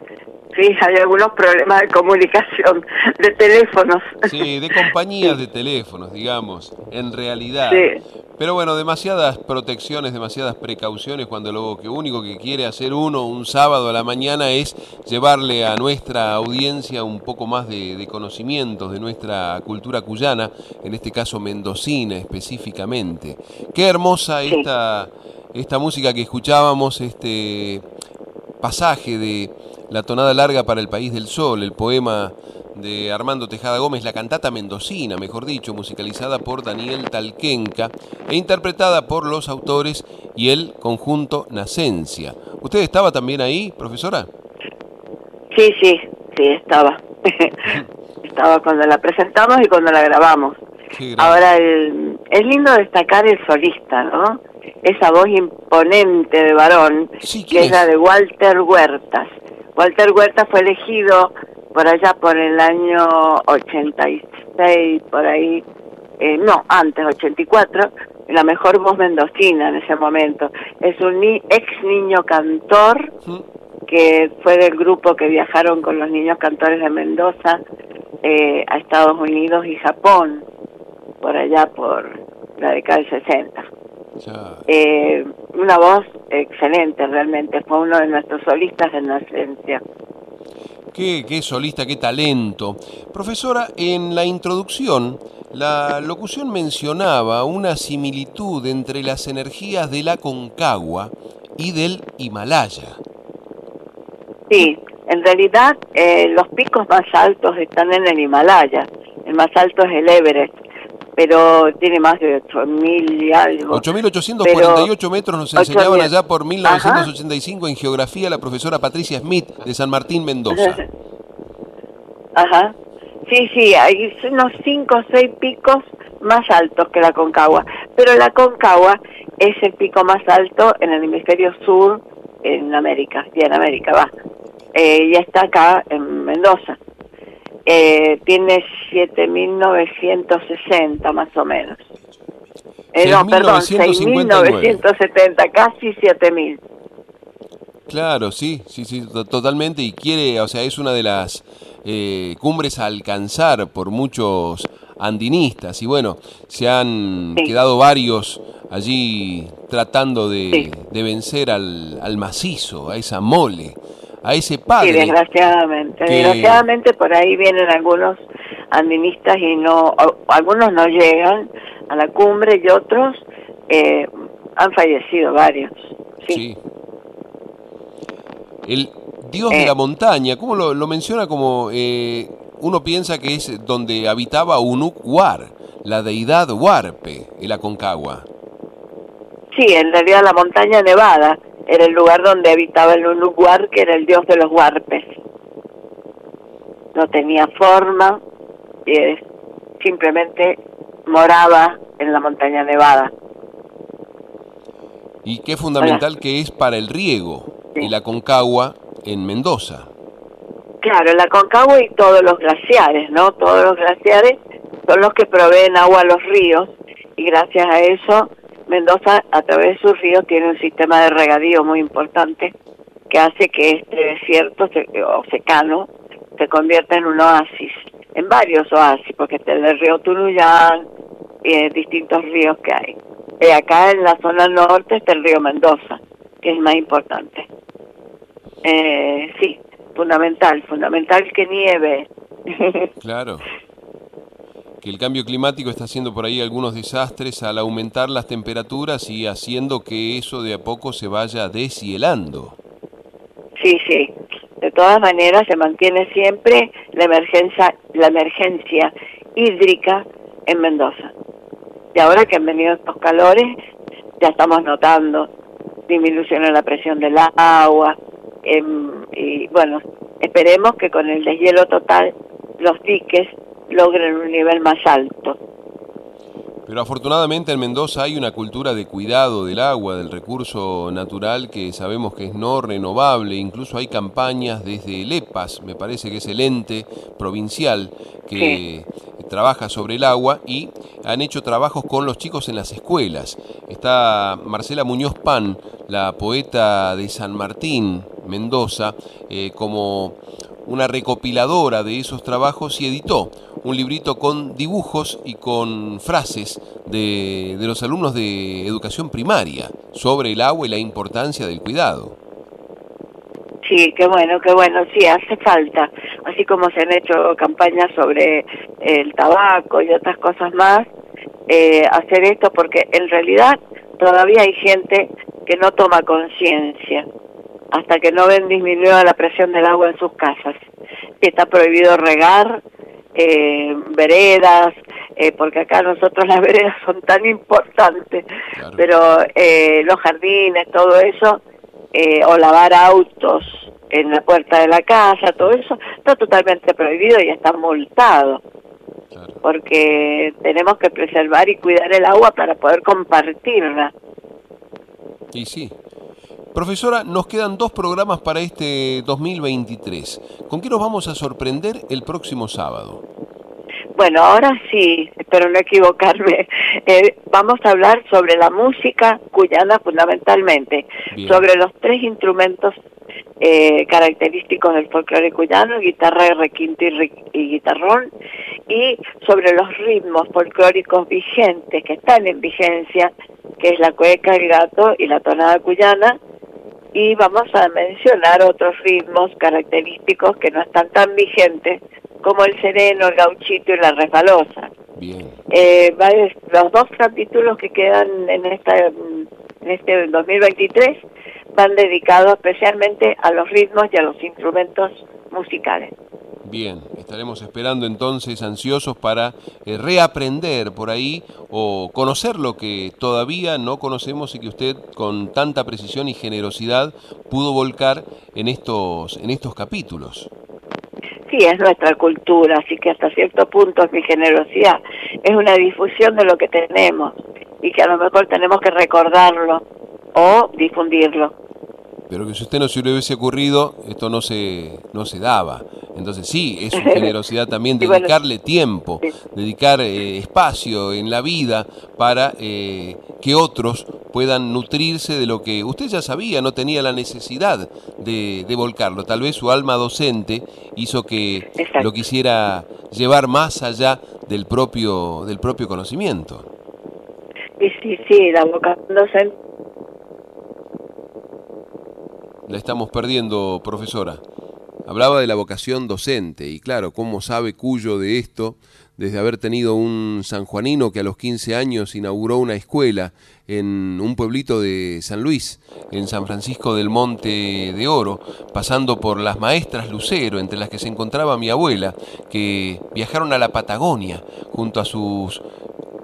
sí, hay algunos problemas de comunicación, de teléfonos. Sí, de compañías de teléfonos, digamos, en realidad. Sí. Pero bueno, demasiadas protecciones, demasiadas precauciones cuando lo que único que quiere hacer uno un sábado a la mañana es llevarle a nuestra audiencia un poco más de, de conocimientos de nuestra cultura cuyana, en este caso mendocina específicamente. Qué hermosa esta, esta música que escuchábamos, este pasaje de La tonada larga para el país del sol, el poema de Armando Tejada Gómez, la cantata mendocina, mejor dicho, musicalizada por Daniel Talquenca e interpretada por los autores y el conjunto Nacencia. ¿Usted estaba también ahí, profesora? Sí, sí, sí, estaba. estaba cuando la presentamos y cuando la grabamos. Ahora, el- es lindo destacar el solista, ¿no? Esa voz imponente de varón, que es la de Walter Huertas. Walter Huertas fue elegido por allá por el año 86, por ahí, eh, no, antes, 84, la mejor voz mendocina en ese momento. Es un ni- ex niño cantor que fue del grupo que viajaron con los niños cantores de Mendoza eh, a Estados Unidos y Japón, por allá por la década del 60. Eh, una voz excelente realmente, fue uno de nuestros solistas de Nacencia. Qué, qué solista, qué talento. Profesora, en la introducción, la locución mencionaba una similitud entre las energías de la Concagua y del Himalaya. Sí, en realidad eh, los picos más altos están en el Himalaya, el más alto es el Everest, pero tiene más de 8.000 y algo. 8.848 metros nos enseñaban mil. allá por 1985 en geografía la profesora Patricia Smith de San Martín, Mendoza. Ajá. Sí, sí, hay unos cinco o seis picos más altos que la Concagua, pero la Concagua es el pico más alto en el hemisferio sur, en América, y en América va. Eh, y está acá en Mendoza. Eh, tiene 7.960 más o menos. Eh, no, perdón, 6.959. 6.970, casi 7.000. Claro, sí, sí, sí, to- totalmente. Y quiere, o sea, es una de las eh, cumbres a alcanzar por muchos andinistas. Y bueno, se han quedado varios allí tratando de, de vencer al, al macizo, a esa mole, a ese Sí, padre. desgraciadamente. que- Desgraciadamente por ahí vienen algunos andinistas y no, algunos no llegan a la cumbre y otros eh, han fallecido varios. Sí. El dios de la montaña, ¿cómo lo, lo menciona como eh, uno piensa que es donde habitaba Unuk War, la deidad Huarpe, el Aconcagua? Sí, en realidad la montaña nevada era el lugar donde habitaba el Unuguar, que era el dios de los huarpes. No tenía forma, eh, simplemente moraba en la montaña nevada. Y qué fundamental que es para el riego, el Aconcagua en Mendoza. Claro, la Concagua y todos los glaciares, ¿no? Todos los glaciares son los que proveen agua a los ríos y gracias a eso Mendoza a través de sus ríos tiene un sistema de regadío muy importante que hace que este desierto se- o secano se convierta en un oasis, en varios oasis, porque está el río Tunuyán y eh, distintos ríos que hay. Eh, acá en la zona norte está el río Mendoza, que es el más importante. Eh, sí, fundamental, fundamental que nieve. Claro. Que el cambio climático está haciendo por ahí algunos desastres al aumentar las temperaturas y haciendo que eso de a poco se vaya deshielando. Sí, sí. De todas maneras se mantiene siempre la emergencia, la emergencia hídrica en Mendoza. Y ahora que han venido estos calores, ya estamos notando disminución en la presión del agua. em, y bueno, esperemos que con el deshielo total los diques logren un nivel más alto. Pero afortunadamente en Mendoza hay una cultura de cuidado del agua, del recurso natural que sabemos que es no renovable. Incluso hay campañas desde el EPAS, me parece que es el ente provincial que trabaja sobre el agua y han hecho trabajos con los chicos en las escuelas. Está Marcela Muñoz Pan, la poeta de San Martín, Mendoza, eh, como una recopiladora de esos trabajos y editó un librito con dibujos y con frases de, de los alumnos de educación primaria sobre el agua y la importancia del cuidado. Sí, qué bueno, qué bueno, sí, hace falta. Así como se han hecho campañas sobre el tabaco y otras cosas más, eh, hacer esto porque en realidad todavía hay gente que no toma conciencia hasta que no ven disminuida la presión del agua en sus casas. Está prohibido regar eh, veredas, eh, porque acá nosotros las veredas son tan importantes, pero eh, los jardines, todo eso, eh, o lavar autos, en la puerta de la casa, todo eso está totalmente prohibido y está multado. Porque tenemos que preservar y cuidar el agua para poder compartirla. Y sí. Profesora, nos quedan dos programas para este 2023. ¿Con qué nos vamos a sorprender el próximo sábado? Bueno, ahora sí, espero no equivocarme. Eh, vamos a hablar sobre la música cuyana fundamentalmente, Bien. sobre los tres instrumentos eh, característicos del folclore cuyano, guitarra, requinto y, y guitarrón, y sobre los ritmos folclóricos vigentes que están en vigencia, que es la cueca, el gato y la tonada cuyana, y vamos a mencionar otros ritmos característicos que no están tan vigentes como el sereno, el gauchito y la resbalosa. Bien. Eh, los dos capítulos que quedan en esta en este 2023 van dedicados especialmente a los ritmos y a los instrumentos musicales. Bien, estaremos esperando entonces ansiosos para eh, reaprender por ahí o conocer lo que todavía no conocemos y que usted con tanta precisión y generosidad pudo volcar en estos, en estos capítulos. Sí, es nuestra cultura, así que hasta cierto punto es mi generosidad. Es una difusión de lo que tenemos y que a lo mejor tenemos que recordarlo o difundirlo. Pero que si usted no se le hubiese ocurrido, esto no se, no se daba. Entonces sí, es su generosidad también bueno, dedicarle tiempo, dedicar eh, espacio en la vida para eh, que otros puedan nutrirse de lo que usted ya sabía, no tenía la necesidad de, de volcarlo. Tal vez su alma docente hizo que lo quisiera llevar más allá del propio, del propio conocimiento. Y sí, sí, la vocación docente La estamos perdiendo, profesora. Hablaba de la vocación docente y claro, ¿cómo sabe Cuyo de esto? Desde haber tenido un sanjuanino que a los 15 años inauguró una escuela en un pueblito de San Luis, en San Francisco del Monte de Oro, pasando por las maestras Lucero, entre las que se encontraba mi abuela, que viajaron a la Patagonia junto a sus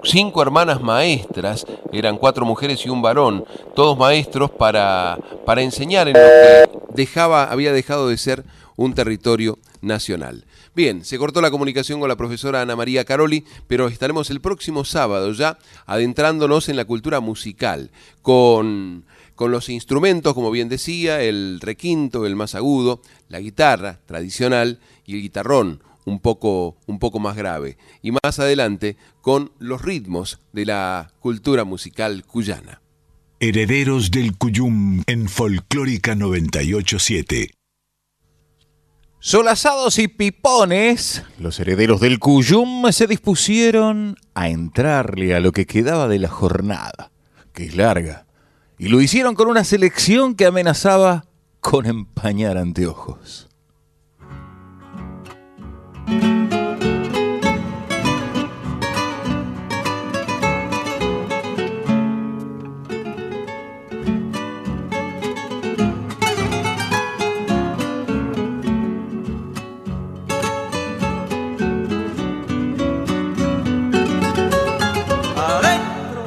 cinco hermanas maestras, eran cuatro mujeres y un varón, todos maestros para, para enseñar en lo que dejaba, había dejado de ser un territorio nacional. Bien, se cortó la comunicación con la profesora Ana María Caroli, pero estaremos el próximo sábado ya adentrándonos en la cultura musical, con, con los instrumentos, como bien decía, el requinto, el más agudo, la guitarra tradicional y el guitarrón, un poco, un poco más grave. Y más adelante con los ritmos de la cultura musical cuyana. Herederos del Cuyum en Folclórica 987. Solazados y pipones, los herederos del Cuyum se dispusieron a entrarle a lo que quedaba de la jornada, que es larga, y lo hicieron con una selección que amenazaba con empañar anteojos. Adentro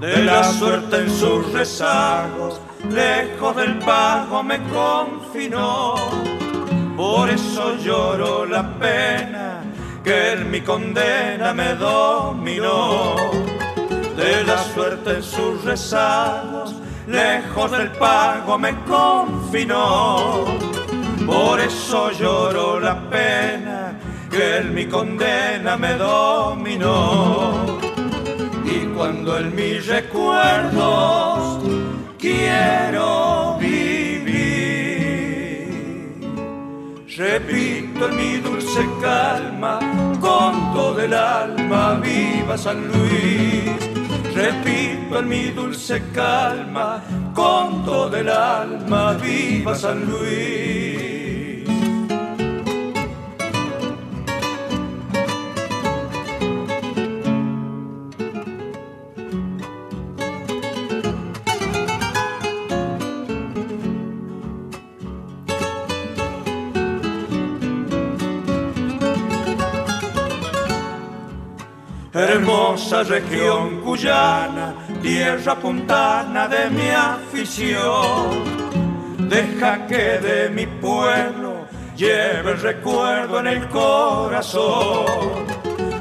de la suerte en sus rezagos, lejos del pago me confinó. Por eso lloro la pena que en mi condena me dominó. De la suerte en sus rezagos, lejos del pago me confinó. Por eso lloro la pena que en mi condena me dominó. Y cuando en mis recuerdos quiero repito en mi dulce calma, con todo el alma, viva San Luis. Repito en mi dulce calma, con todo el alma, viva San Luis. Hermosa región cuyana, tierra puntana de mi afición. Deja que de mi pueblo lleve el recuerdo en el corazón.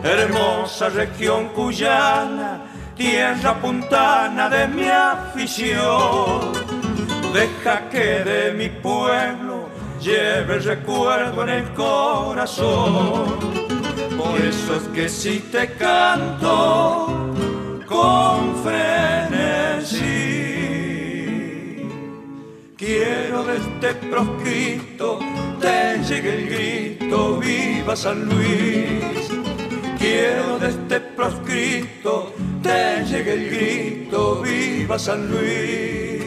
Hermosa región cuyana, tierra puntana de mi afición. Deja que de mi pueblo lleve el recuerdo en el corazón. Por eso es que si te canto con frenesí, quiero de este proscrito te llegue el grito, viva San Luis. Quiero de este proscrito te llegue el grito, viva San Luis.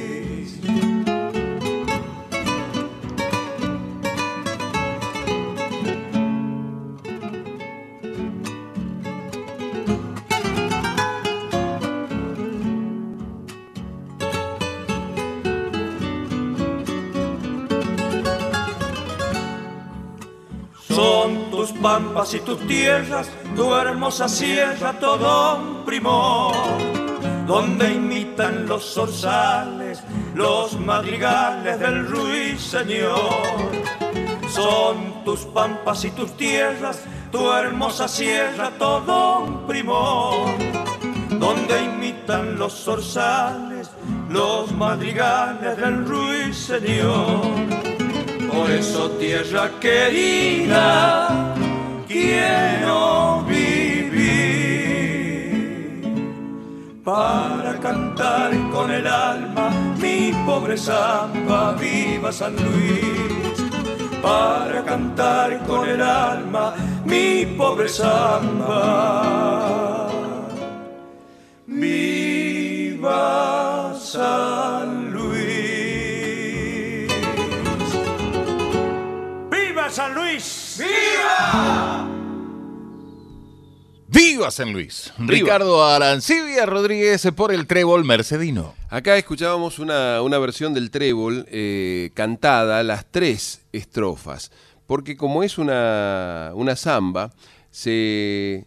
Son tus pampas y tus tierras, tu hermosa sierra, todo un primor, donde imitan los zorzales, los madrigales del ruiseñor. Son tus pampas y tus tierras, tu hermosa sierra, todo un primor, donde imitan los zorzales, los madrigales del ruiseñor. Por eso tierra querida, quiero vivir para cantar con el alma mi pobre samba, viva San Luis. Para cantar con el alma mi pobre samba, viva San San Luis! ¡Viva! ¡Viva San Luis! Ricardo Arancibia Rodríguez por el trébol mercedino. Acá escuchábamos una, una versión del trébol eh, cantada, las tres estrofas, porque como es una, una samba, se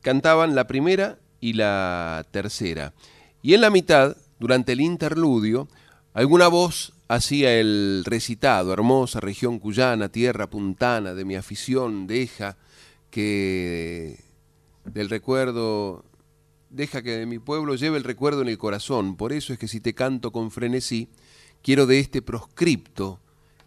cantaban la primera y la tercera. Y en la mitad, durante el interludio, alguna voz hacía el recitado, hermosa región cuyana, tierra puntana de mi afición, deja que del recuerdo, deja que de mi pueblo lleve el recuerdo en el corazón. Por eso es que si te canto con frenesí, quiero de este proscripto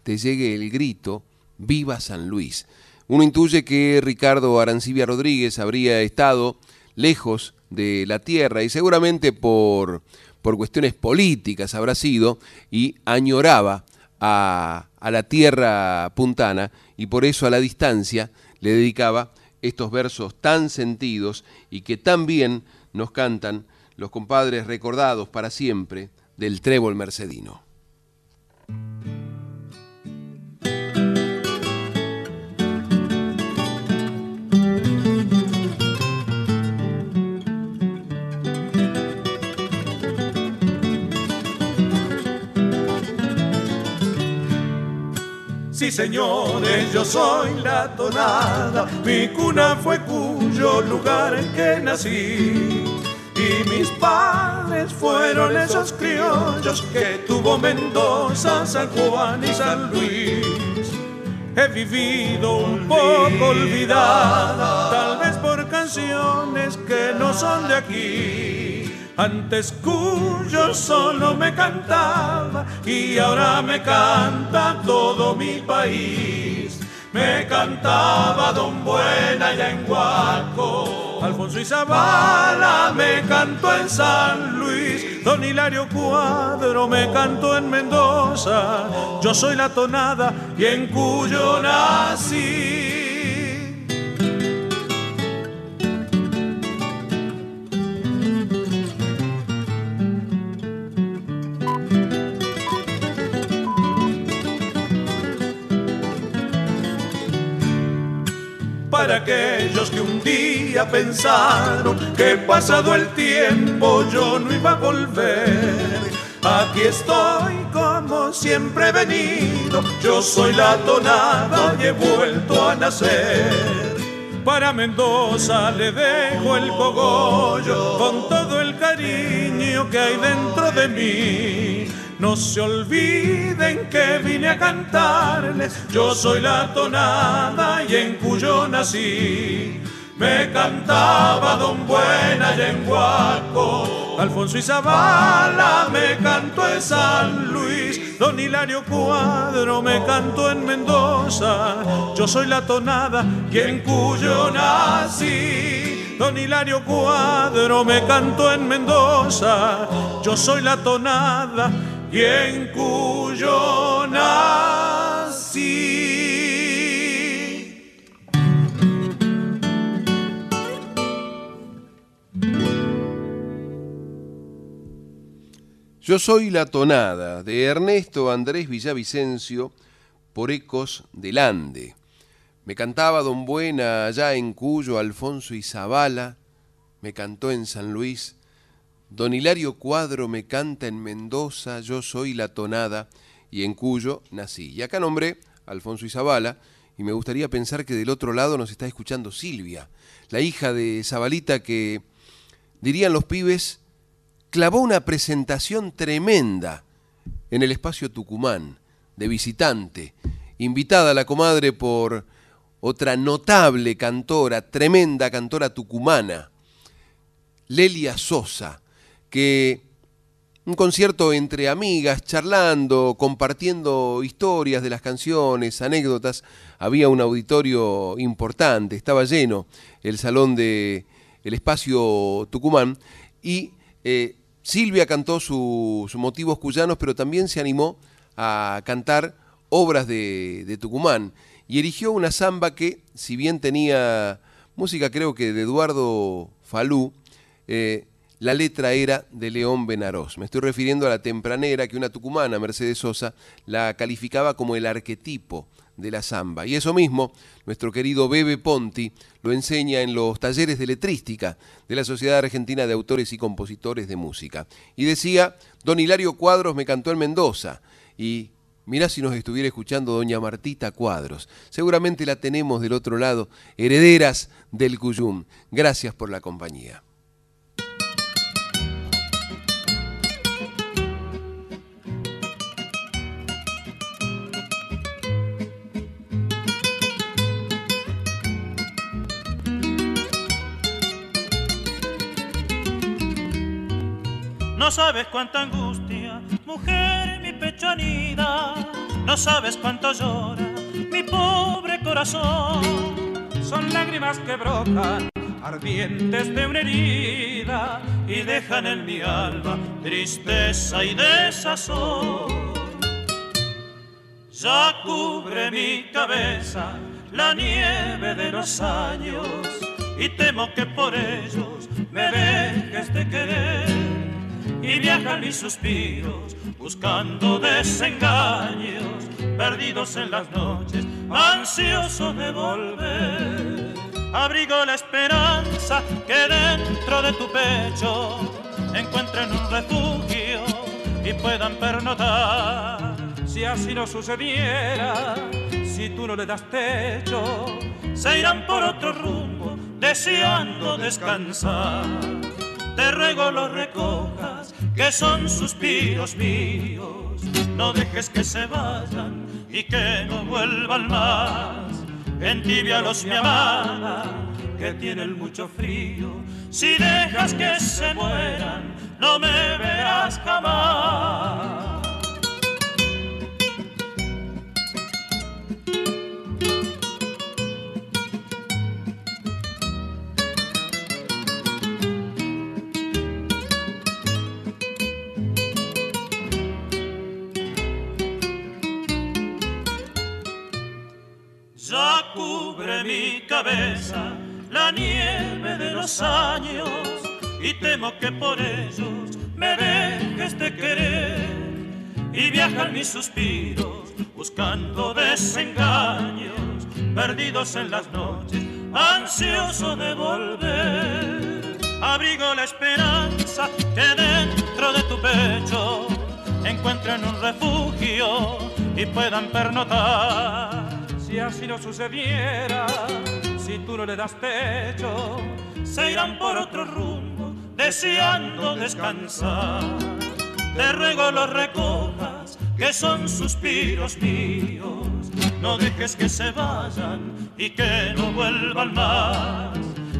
te llegue el grito, viva San Luis. Uno intuye que Ricardo Arancibia Rodríguez habría estado lejos de la tierra y seguramente por, por cuestiones políticas habrá sido y añoraba a, a la tierra puntana y por eso a la distancia le dedicaba estos versos tan sentidos y que tan bien nos cantan los compadres recordados para siempre del trébol mercedino. Sí, señores, yo soy la tonada, mi cuna fue cuyo lugar en que nací. Y mis padres fueron esos criollos que tuvo Mendoza, San Juan y San Luis. He vivido un poco olvidada, tal vez por canciones que no son de aquí. Antes cuyo solo me cantaba y ahora me canta todo mi país. Me cantaba Don Buena allá en Huaco, Alfonso y Zavala me cantó en San Luis, Don Hilario Cuadro me cantó en Mendoza. Yo soy la tonada y en Cuyo nací. Para aquellos que un día pensaron que pasado el tiempo yo no iba a volver. Aquí estoy como siempre he venido, yo soy la tonada y he vuelto a nacer. Para Mendoza le dejo el cogollo con todo el cariño que hay dentro de mí. No se olviden que vine a cantarles, yo soy la tonada y en cuyo nací. Me cantaba Don Buena y en Guaco, Alfonso Izabala me cantó en San Luis, Don Hilario Cuadro me cantó en Mendoza, yo soy la tonada y en cuyo nací. Don Hilario Cuadro me cantó en Mendoza, yo soy la tonada y en cuyo nací. Yo soy la tonada de Ernesto Andrés Villavicencio por Ecos del Ande. Me cantaba Don Buena allá en Cuyo, Alfonso y Zabala, me cantó en San Luis. Don Hilario Cuadro me canta en Mendoza, yo soy la tonada y en Cuyo nací. Y acá nombré Alfonso y Zabala y me gustaría pensar que del otro lado nos está escuchando Silvia, la hija de Zabalita que, dirían los pibes, clavó una presentación tremenda en el espacio Tucumán, de visitante, invitada a la comadre por otra notable cantora, tremenda cantora tucumana, Lelia Sosa, que un concierto entre amigas, charlando, compartiendo historias de las canciones, anécdotas, había un auditorio importante, estaba lleno el salón de el espacio Tucumán y eh, Silvia cantó sus motivos cuyanos, pero también se animó a cantar obras de, Tucumán y erigió una samba que, si bien tenía música creo que de Eduardo Falú, eh, la letra era de León Benarós. Me estoy refiriendo a la tempranera que una tucumana, Mercedes Sosa, la calificaba como el arquetipo de la samba. Y eso mismo, nuestro querido Bebe Ponti lo enseña en los talleres de letrística de la Sociedad Argentina de Autores y Compositores de Música. Y decía, don Hilario Cuadros me cantó en Mendoza y mirá si nos estuviera escuchando doña Martita Cuadros. Seguramente la tenemos del otro lado, herederas del Cuyum. Gracias por la compañía. No sabes cuánta angustia, mujer, mi pecho anida. No sabes cuánto llora mi pobre corazón. Son lágrimas que brotan, ardientes de una herida, y dejan en mi alma tristeza y desazón. Ya cubre mi cabeza la nieve de los años, y temo que por ellos me dejes de querer y viajan mis suspiros buscando desengaños, perdidos en las noches, ansioso de volver. Abrigo la esperanza que dentro de tu pecho encuentren un refugio y puedan pernotar. Si así no sucediera, si tú no le das techo, se irán por otro rumbo deseando descansar te ruego los recojas, que son suspiros míos. No dejes que se vayan y que no vuelvan más. los mi amada, que tienen mucho frío. Si dejas que se mueran, no me verás jamás. La nieve de los años y temo que por ellos me dejes de querer. Y viajan mis suspiros buscando desengaños perdidos en las noches ansioso de volver. Abrigo la esperanza que dentro de tu pecho encuentren un refugio y puedan pernotar. Si así no sucediera, si tú no le das pecho, se irán por otro rumbo, deseando descansar. te ruego los recojas, que son suspiros míos. No dejes que se vayan y que no vuelvan más.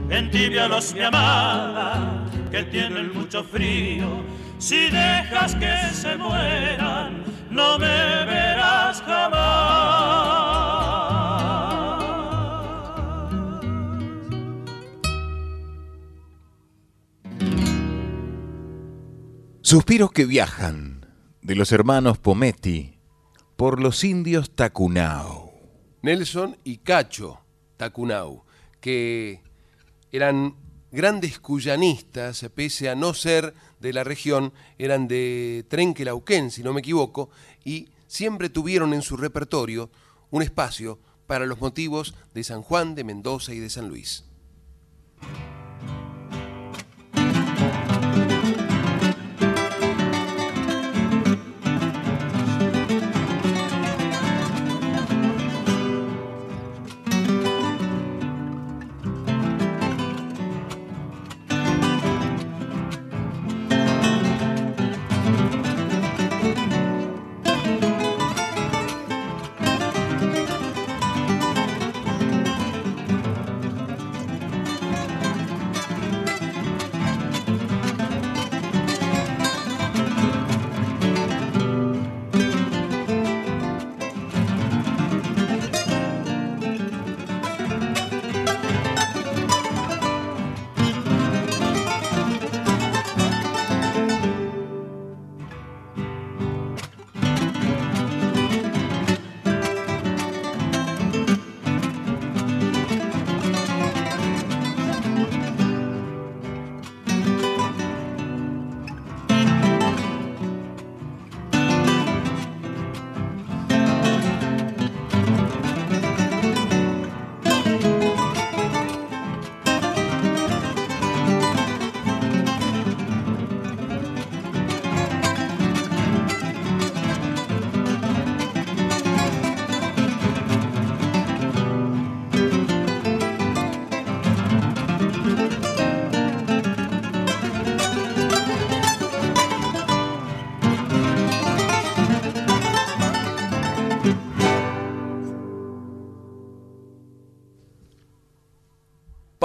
Entibialos, mi amada, que tienen mucho frío. Si dejas que se mueran, no me verás jamás. Suspiros que viajan de los hermanos Pometti por los indios Tacunao. Nelson y Cacho Tacunau, que eran grandes cuyanistas, pese a no ser de la región, eran de Trenquelauquén, si no me equivoco, y siempre tuvieron en su repertorio un espacio para los motivos de San Juan, de Mendoza y de San Luis.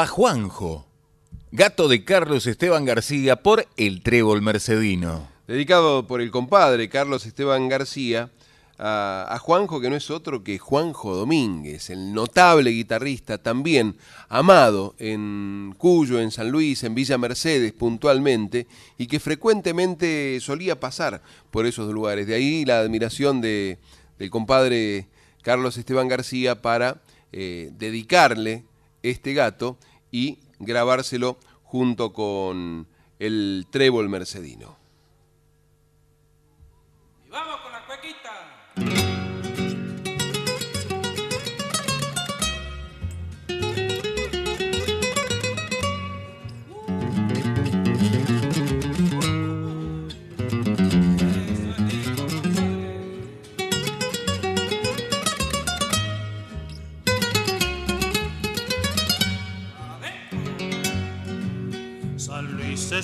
Juanjo, gato de Carlos Esteban García por El Trébol Mercedino. Dedicado por el compadre Carlos Esteban García a, Juanjo, que no es otro que Juanjo Domínguez, el notable guitarrista, también amado en Cuyo, en San Luis, en Villa Mercedes puntualmente, y que frecuentemente solía pasar por esos lugares. De ahí la admiración de, del compadre Carlos Esteban García para eh, dedicarle este gato y grabárselo junto con el trébol mercedino.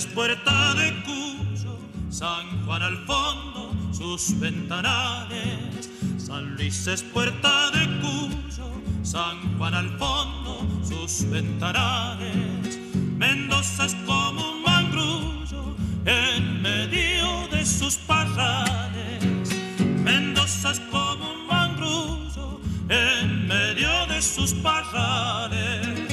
Puerta de Cuyo, San Juan al fondo, sus ventanales. San Luis es puerta de Cuyo, San Juan al fondo, sus ventanales. Mendoza es como un mangrullo en medio de sus parrales. Mendoza es como un mangrullo en medio de sus parrales.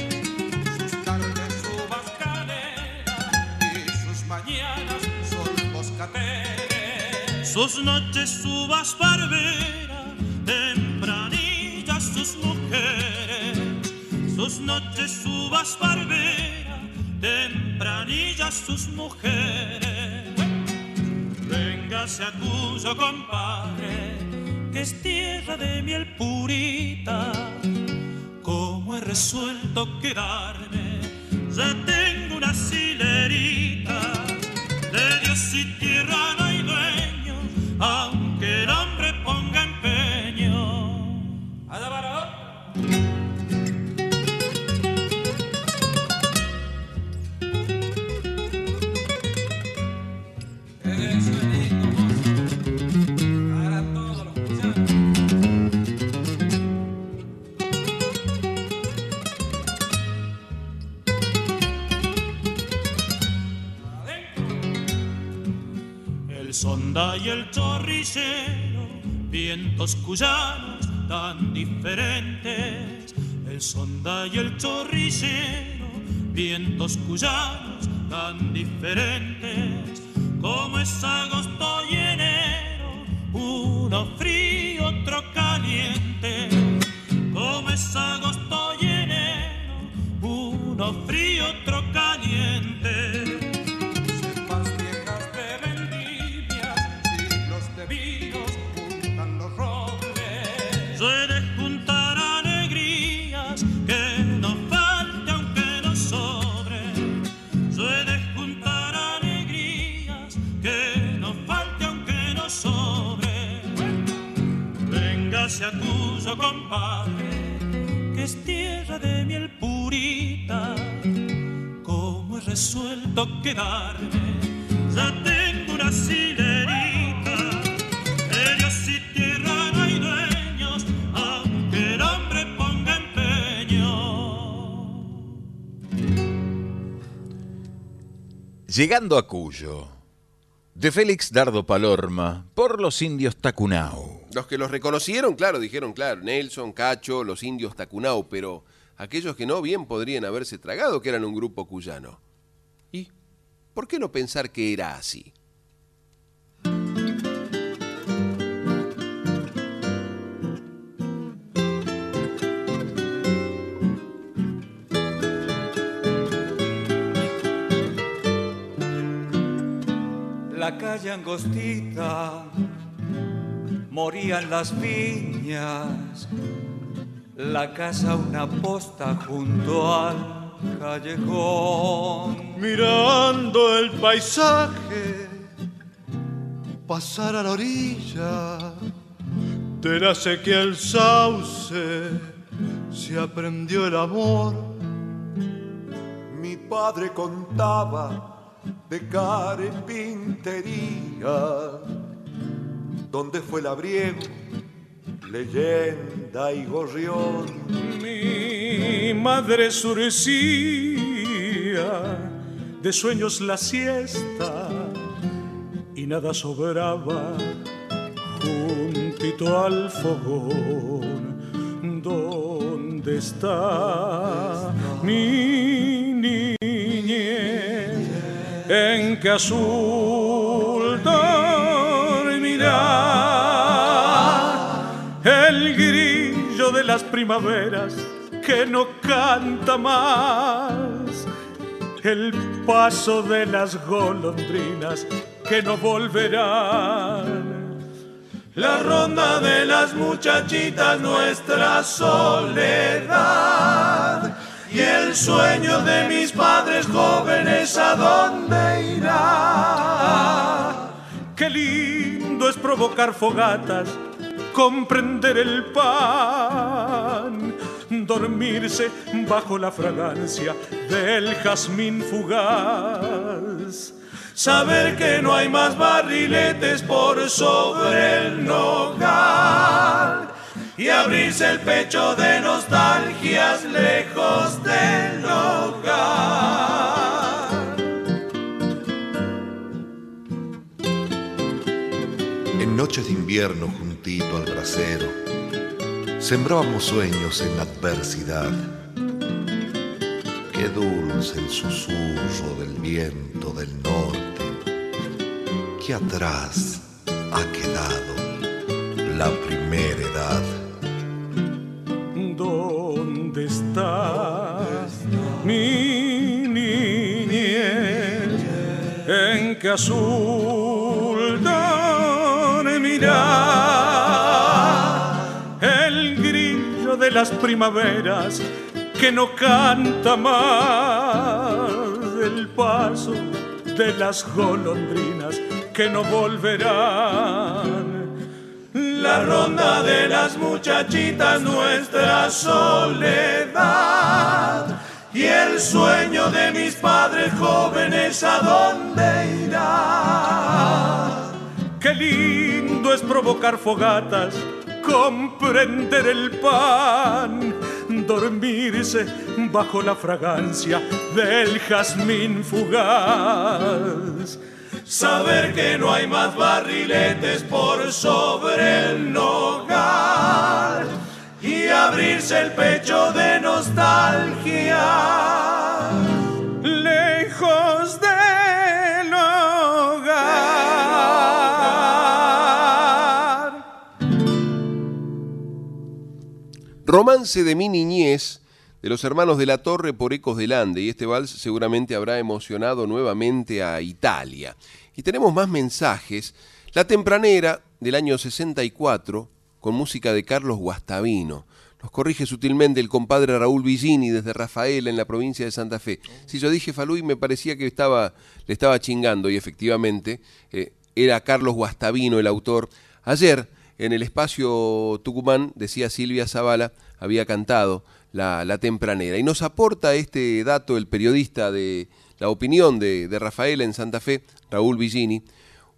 Sus noches uvas barbera, tempranillas sus mujeres, sus noches uvas barbera, tempranillas sus mujeres. Véngase a tuyo compadre, que es tierra de miel purita, como he resuelto quedarme, ya tengo una silerita. De Dios y tierra no hay aunque el hombre ponga empeño. Sonda y el chorrillero, vientos cuyanos tan diferentes. El sonda y el chorrillero, vientos cuyanos tan diferentes. Como es agosto y enero, uno frío, otro caliente. Como es agosto y enero, uno frío, otro caliente. A tuyo, compadre, que es tierra de miel purita. Como he resuelto quedarme, ya tengo una siderita. Ellos y tierra no hay dueños, aunque el hombre ponga empeño. Llegando a Cuyo, de Félix Dardo Palorma, por los indios Tacunao. Los que los reconocieron, claro, dijeron, claro, Nelson, Cacho, los indios Tacunao, pero aquellos que no, bien podrían haberse tragado que eran un grupo cuyano. ¿Y por qué no pensar que era así? La calle angostita morían las viñas, la casa una posta junto al callejón. Mirando el paisaje pasar a la orilla de la sequía el sauce se aprendió el amor. Mi padre contaba de carpintería donde fue labriego, leyenda y gorrión. Mi madre surecía de sueños la siesta y nada sobraba juntito al fogón. ¿Dónde está mi niñez? En que azul el grillo de las primaveras que no canta más, el paso de las golondrinas que no volverán. La ronda de las muchachitas, nuestra soledad. Y el sueño de mis padres jóvenes, ¿a dónde irá? Qué lindo es provocar fogatas, comprender el pan, dormirse bajo la fragancia del jazmín fugaz. Saber que no hay más barriletes por sobre el nogal y abrirse el pecho de nostalgias lejos del hogar. Noches de invierno juntito al brasero, sembrábamos sueños en adversidad. Qué dulce el susurro del viento del norte, que atrás ha quedado la primera edad. ¿Dónde está mi niñez? En azul el grillo de las primaveras que no canta más el paso de las golondrinas que no volverán. La ronda de las muchachitas, nuestra soledad. Y el sueño de mis padres jóvenes, ¿a dónde irá? Qué lindo provocar fogatas, comprender el pan, dormirse bajo la fragancia del jazmín fugaz. saber que no hay más barriletes por sobre el nogal y abrirse el pecho de nostalgia. Romance de mi niñez de los hermanos de la Torre por Ecos del Ande y este vals seguramente habrá emocionado nuevamente a Italia. Y tenemos más mensajes. La Tempranera del año 64 con música de Carlos Guastavino. Nos corrige sutilmente el compadre Raúl Villini desde Rafael en la provincia de Santa Fe. Si yo dije Falú y me parecía que estaba, le estaba chingando y efectivamente eh, era Carlos Guastavino el autor. Ayer en el espacio Tucumán, decía Silvia Zavala, había cantado la, tempranera. Y nos aporta este dato el periodista de la opinión de, de Rafael en Santa Fe, Raúl Villini,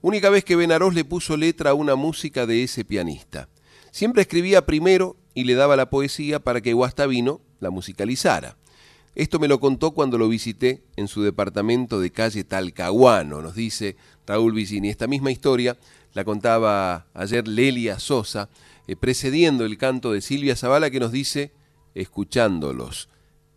única vez que Benarós le puso letra a una música de ese pianista. Siempre escribía primero y le daba la poesía para que Guastavino la musicalizara. Esto me lo contó cuando lo visité en su departamento de calle Talcahuano, nos dice Raúl Villini. Esta misma historia la contaba ayer Lelia Sosa, eh, precediendo el canto de Silvia Zavala, que nos dice escuchándolos.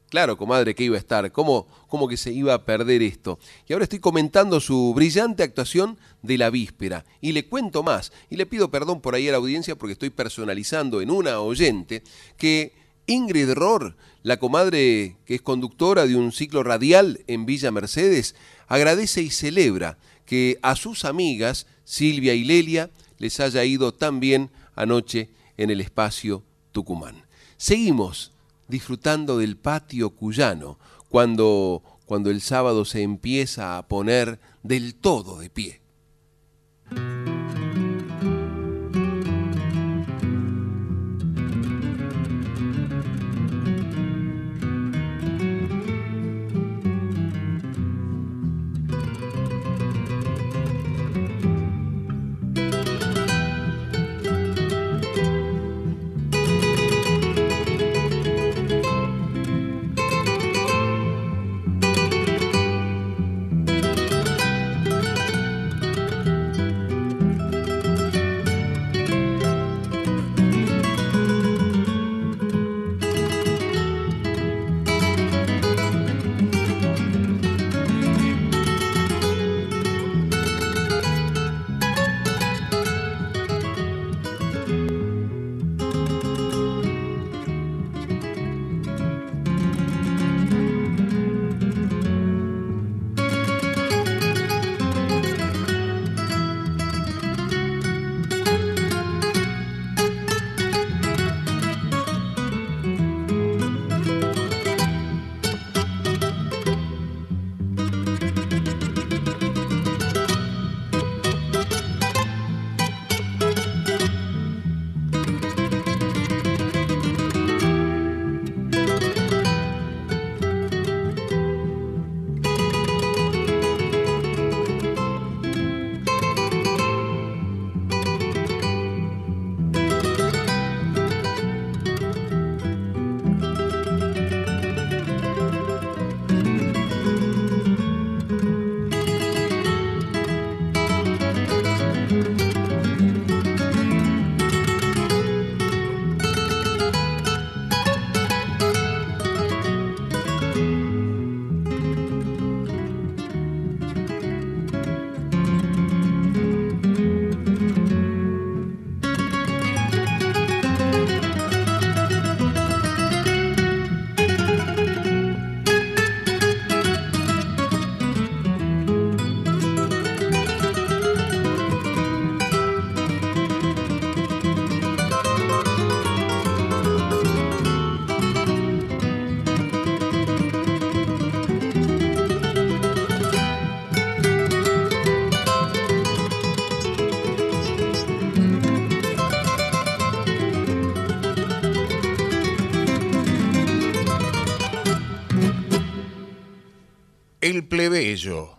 Claro, comadre, que iba a estar, ¿Cómo, ¿Cómo, que se iba a perder esto? Y ahora estoy comentando su brillante actuación de la víspera. Y le cuento más, y le pido perdón por ahí a la audiencia porque estoy personalizando en una oyente que Ingrid Rohr, la comadre que es conductora de un ciclo radial en Villa Mercedes, agradece y celebra que a sus amigas, Silvia y Lelia, les haya ido tan bien anoche en el espacio Tucumán. Seguimos disfrutando del patio cuyano cuando, cuando el sábado se empieza a poner del todo de pie. Plebeyo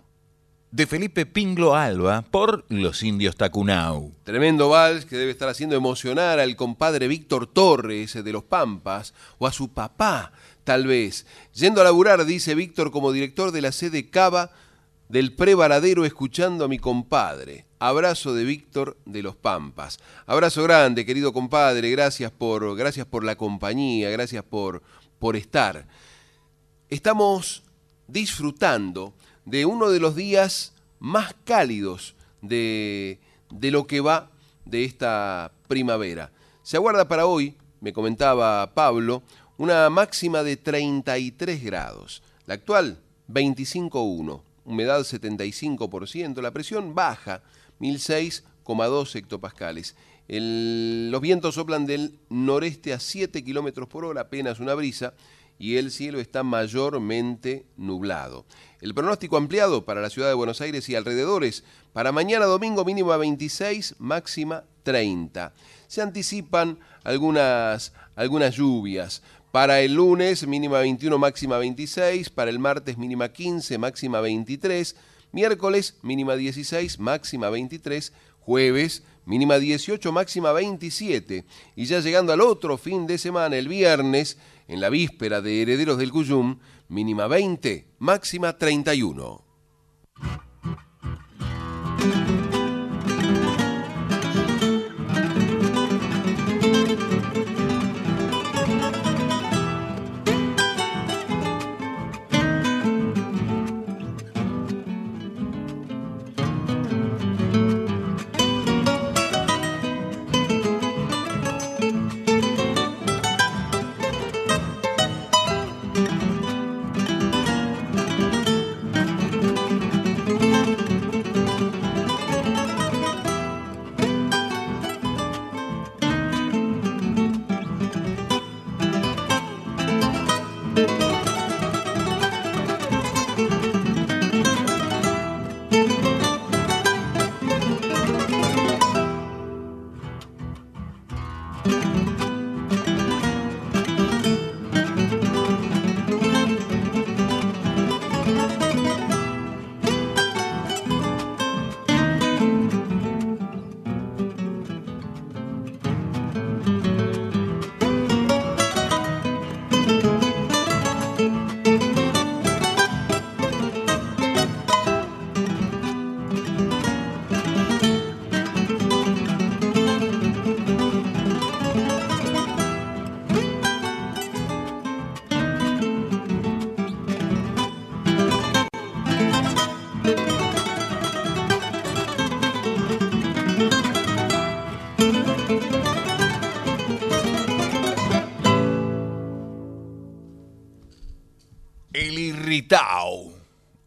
de Felipe Pinglo Alba por los indios Tacunau. Tremendo vals que debe estar haciendo emocionar al compadre Víctor Torres de los Pampas o a su papá, tal vez. Yendo a laburar, dice Víctor, como director de la sede Cava, del prevaradero escuchando a mi compadre. Abrazo de Víctor de los Pampas. Abrazo grande, querido compadre. Gracias por, gracias por la compañía, gracias por, por estar. Estamos disfrutando de uno de los días más cálidos de, de lo que va de esta primavera. Se aguarda para hoy, me comentaba Pablo, una máxima de 33 grados. La actual, 25,1. Humedad 75%. La presión baja, 1006,2 hectopascales. los vientos soplan del noreste a 7 kilómetros por hora, apenas una brisa, y el cielo está mayormente nublado. El pronóstico ampliado para la ciudad de Buenos Aires y alrededores, para mañana domingo mínima 26, máxima 30. Se anticipan algunas, algunas lluvias. Para el lunes mínima 21, máxima 26. Para el martes mínima 15, máxima 23. Miércoles mínima 16, máxima 23. Jueves mínima 18, máxima 27. Y ya llegando al otro fin de semana, el viernes, en la víspera de Herederos del Cuyum, mínima 20, máxima 31.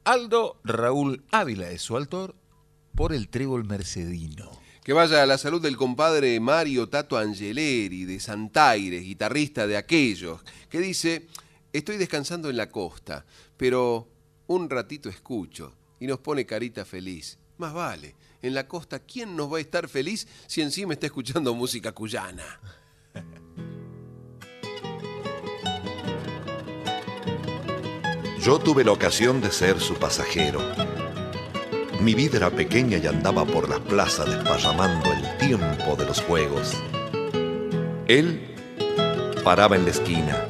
Aldo Raúl Ávila es su autor por el trébol mercedino. Que vaya a la salud del compadre Mario Tato Angeleri de Santaires, guitarrista de aquellos, que dice, estoy descansando en la costa, pero un ratito escucho y nos pone carita feliz. Más vale, en la costa, ¿quién nos va a estar feliz si encima está escuchando música cuyana? Yo tuve la ocasión de ser su pasajero. Mi vida era pequeña y andaba por las plazas desparramando el tiempo de los juegos. Él paraba en la esquina.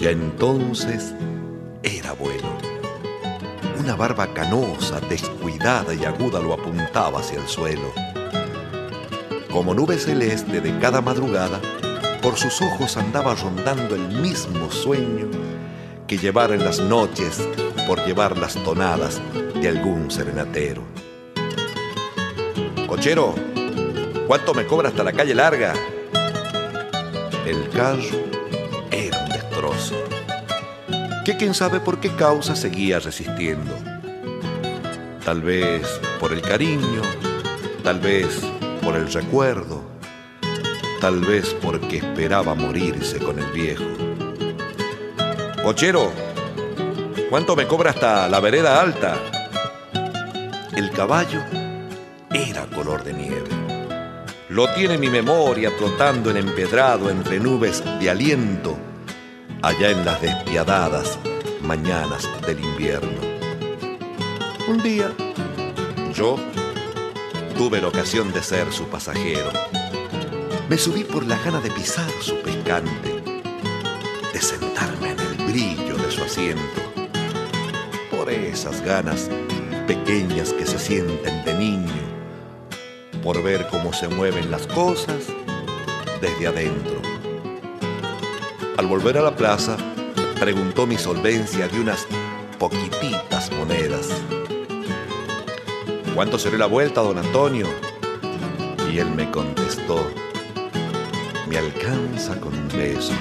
Ya entonces era bueno. Una barba canosa, descuidada y aguda lo apuntaba hacia el suelo. Como nube celeste de cada madrugada, por sus ojos andaba rondando el mismo sueño que llevar en las noches por llevar las tonadas de algún serenatero. Cochero, ¿cuánto me cobra hasta la calle larga? El carro era un destrozo, que quién sabe por qué causa seguía resistiendo. Tal vez por el cariño, tal vez por el recuerdo, tal vez porque esperaba morirse con el viejo. Cochero, ¿cuánto me cobra hasta la vereda alta? El caballo era color de nieve. Lo tiene mi memoria flotando en empedrado entre nubes de aliento, allá en las despiadadas mañanas del invierno. Un día, yo tuve la ocasión de ser su pasajero. Me subí por la gana de pisar su pescante de su asiento. Por esas ganas pequeñas que se sienten de niño por ver cómo se mueven las cosas desde adentro. Al volver a la plaza, preguntó mi solvencia de unas poquititas monedas. ¿Cuánto será la vuelta, don Antonio? Y él me contestó, me alcanza con un beso.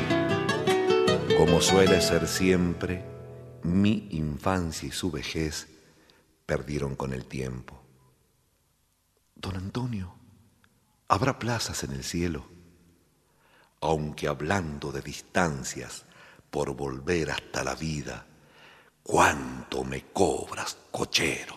Como suele ser siempre, mi infancia y su vejez perdieron con el tiempo. Don Antonio, habrá plazas en el cielo, aunque hablando de distancias por volver hasta la vida, ¿cuánto me cobras, cochero?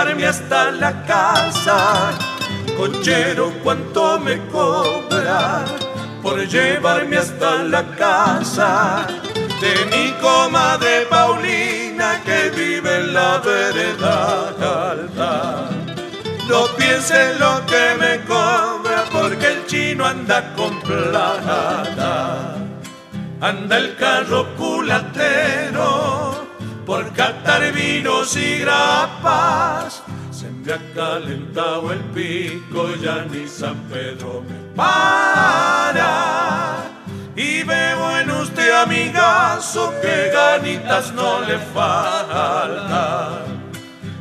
Llevarme hasta la casa? Cochero, ¿cuánto me cobra por llevarme hasta la casa? De mi comadre Paulina que vive en la vereda alta. No piense lo que me cobra porque el chino anda con plata. Anda el carro culatero catar vinos y grapas. Se me ha calentado el pico, ya ni San Pedro me para. Y veo en usted, amigazo, que ganitas no le faltan.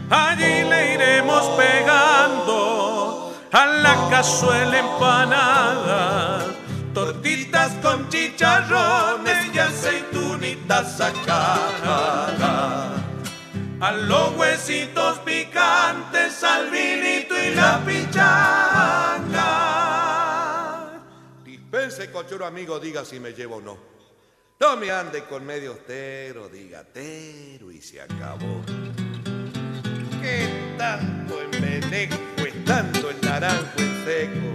Allí le iremos pegando a la cazuela empanada tortitas con chicharrones y aceitunitas sacadas. A los huesitos picantes, al vinito y la pichanga. Dispense, cochero amigo, diga si me llevo o no. No me ande con medio tero, diga tero y se acabó. ¿Qué tanto envenejo es tanto el naranjo en seco?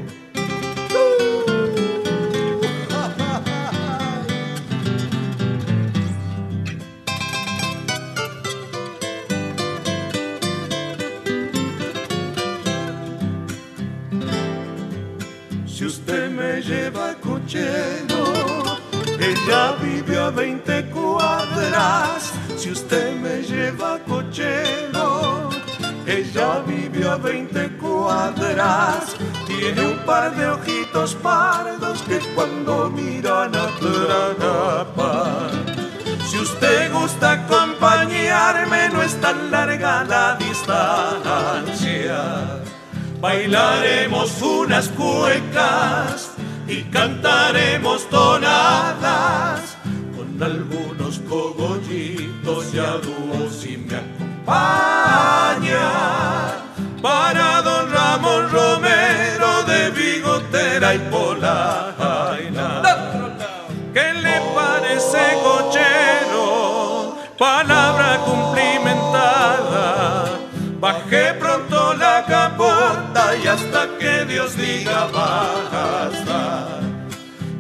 Si usted me lleva cochero, ella vive a 20 cuadras. Si usted me lleva cochero, ella vive a 20 cuadras. Tiene un par de ojitos pardos que cuando miran atrapan. Si usted gusta acompañarme, no es tan larga la distancia. Bailaremos unas cuecas y cantaremos tonadas con algunos cogollitos y a dúos si me acompaña. Para don Ramón Romero de Bigotera y Polaina. ¿Qué le parece cochero? Palabra que Dios diga basta.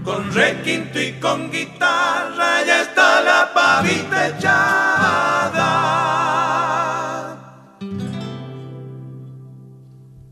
Con requinto y con guitarra ya está la pavita echada.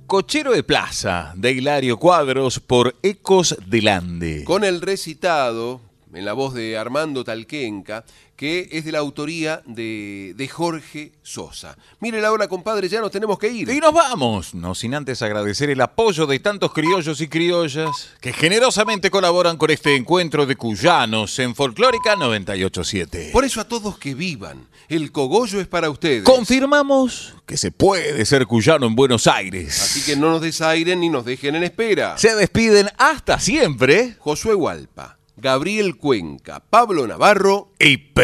Cochero de Plaza, de Hilario Cuadros, por Ecos del Ande. Con el recitado, en la voz de Armando Talquenca, que es de la autoría de, de Jorge Sosa. Mire la hora, compadre, ya nos tenemos que ir. Y nos vamos, no sin antes agradecer el apoyo de tantos criollos y criollas que generosamente colaboran con este encuentro de cuyanos en Folclórica 987. Por eso a todos que vivan, el cogollo es para ustedes. Confirmamos que se puede ser cuyano en Buenos Aires. Así que no nos desairen ni nos dejen en espera. Se despiden hasta siempre Josué Hualpa, Gabriel Cuenca, Pablo Navarro y Pedro.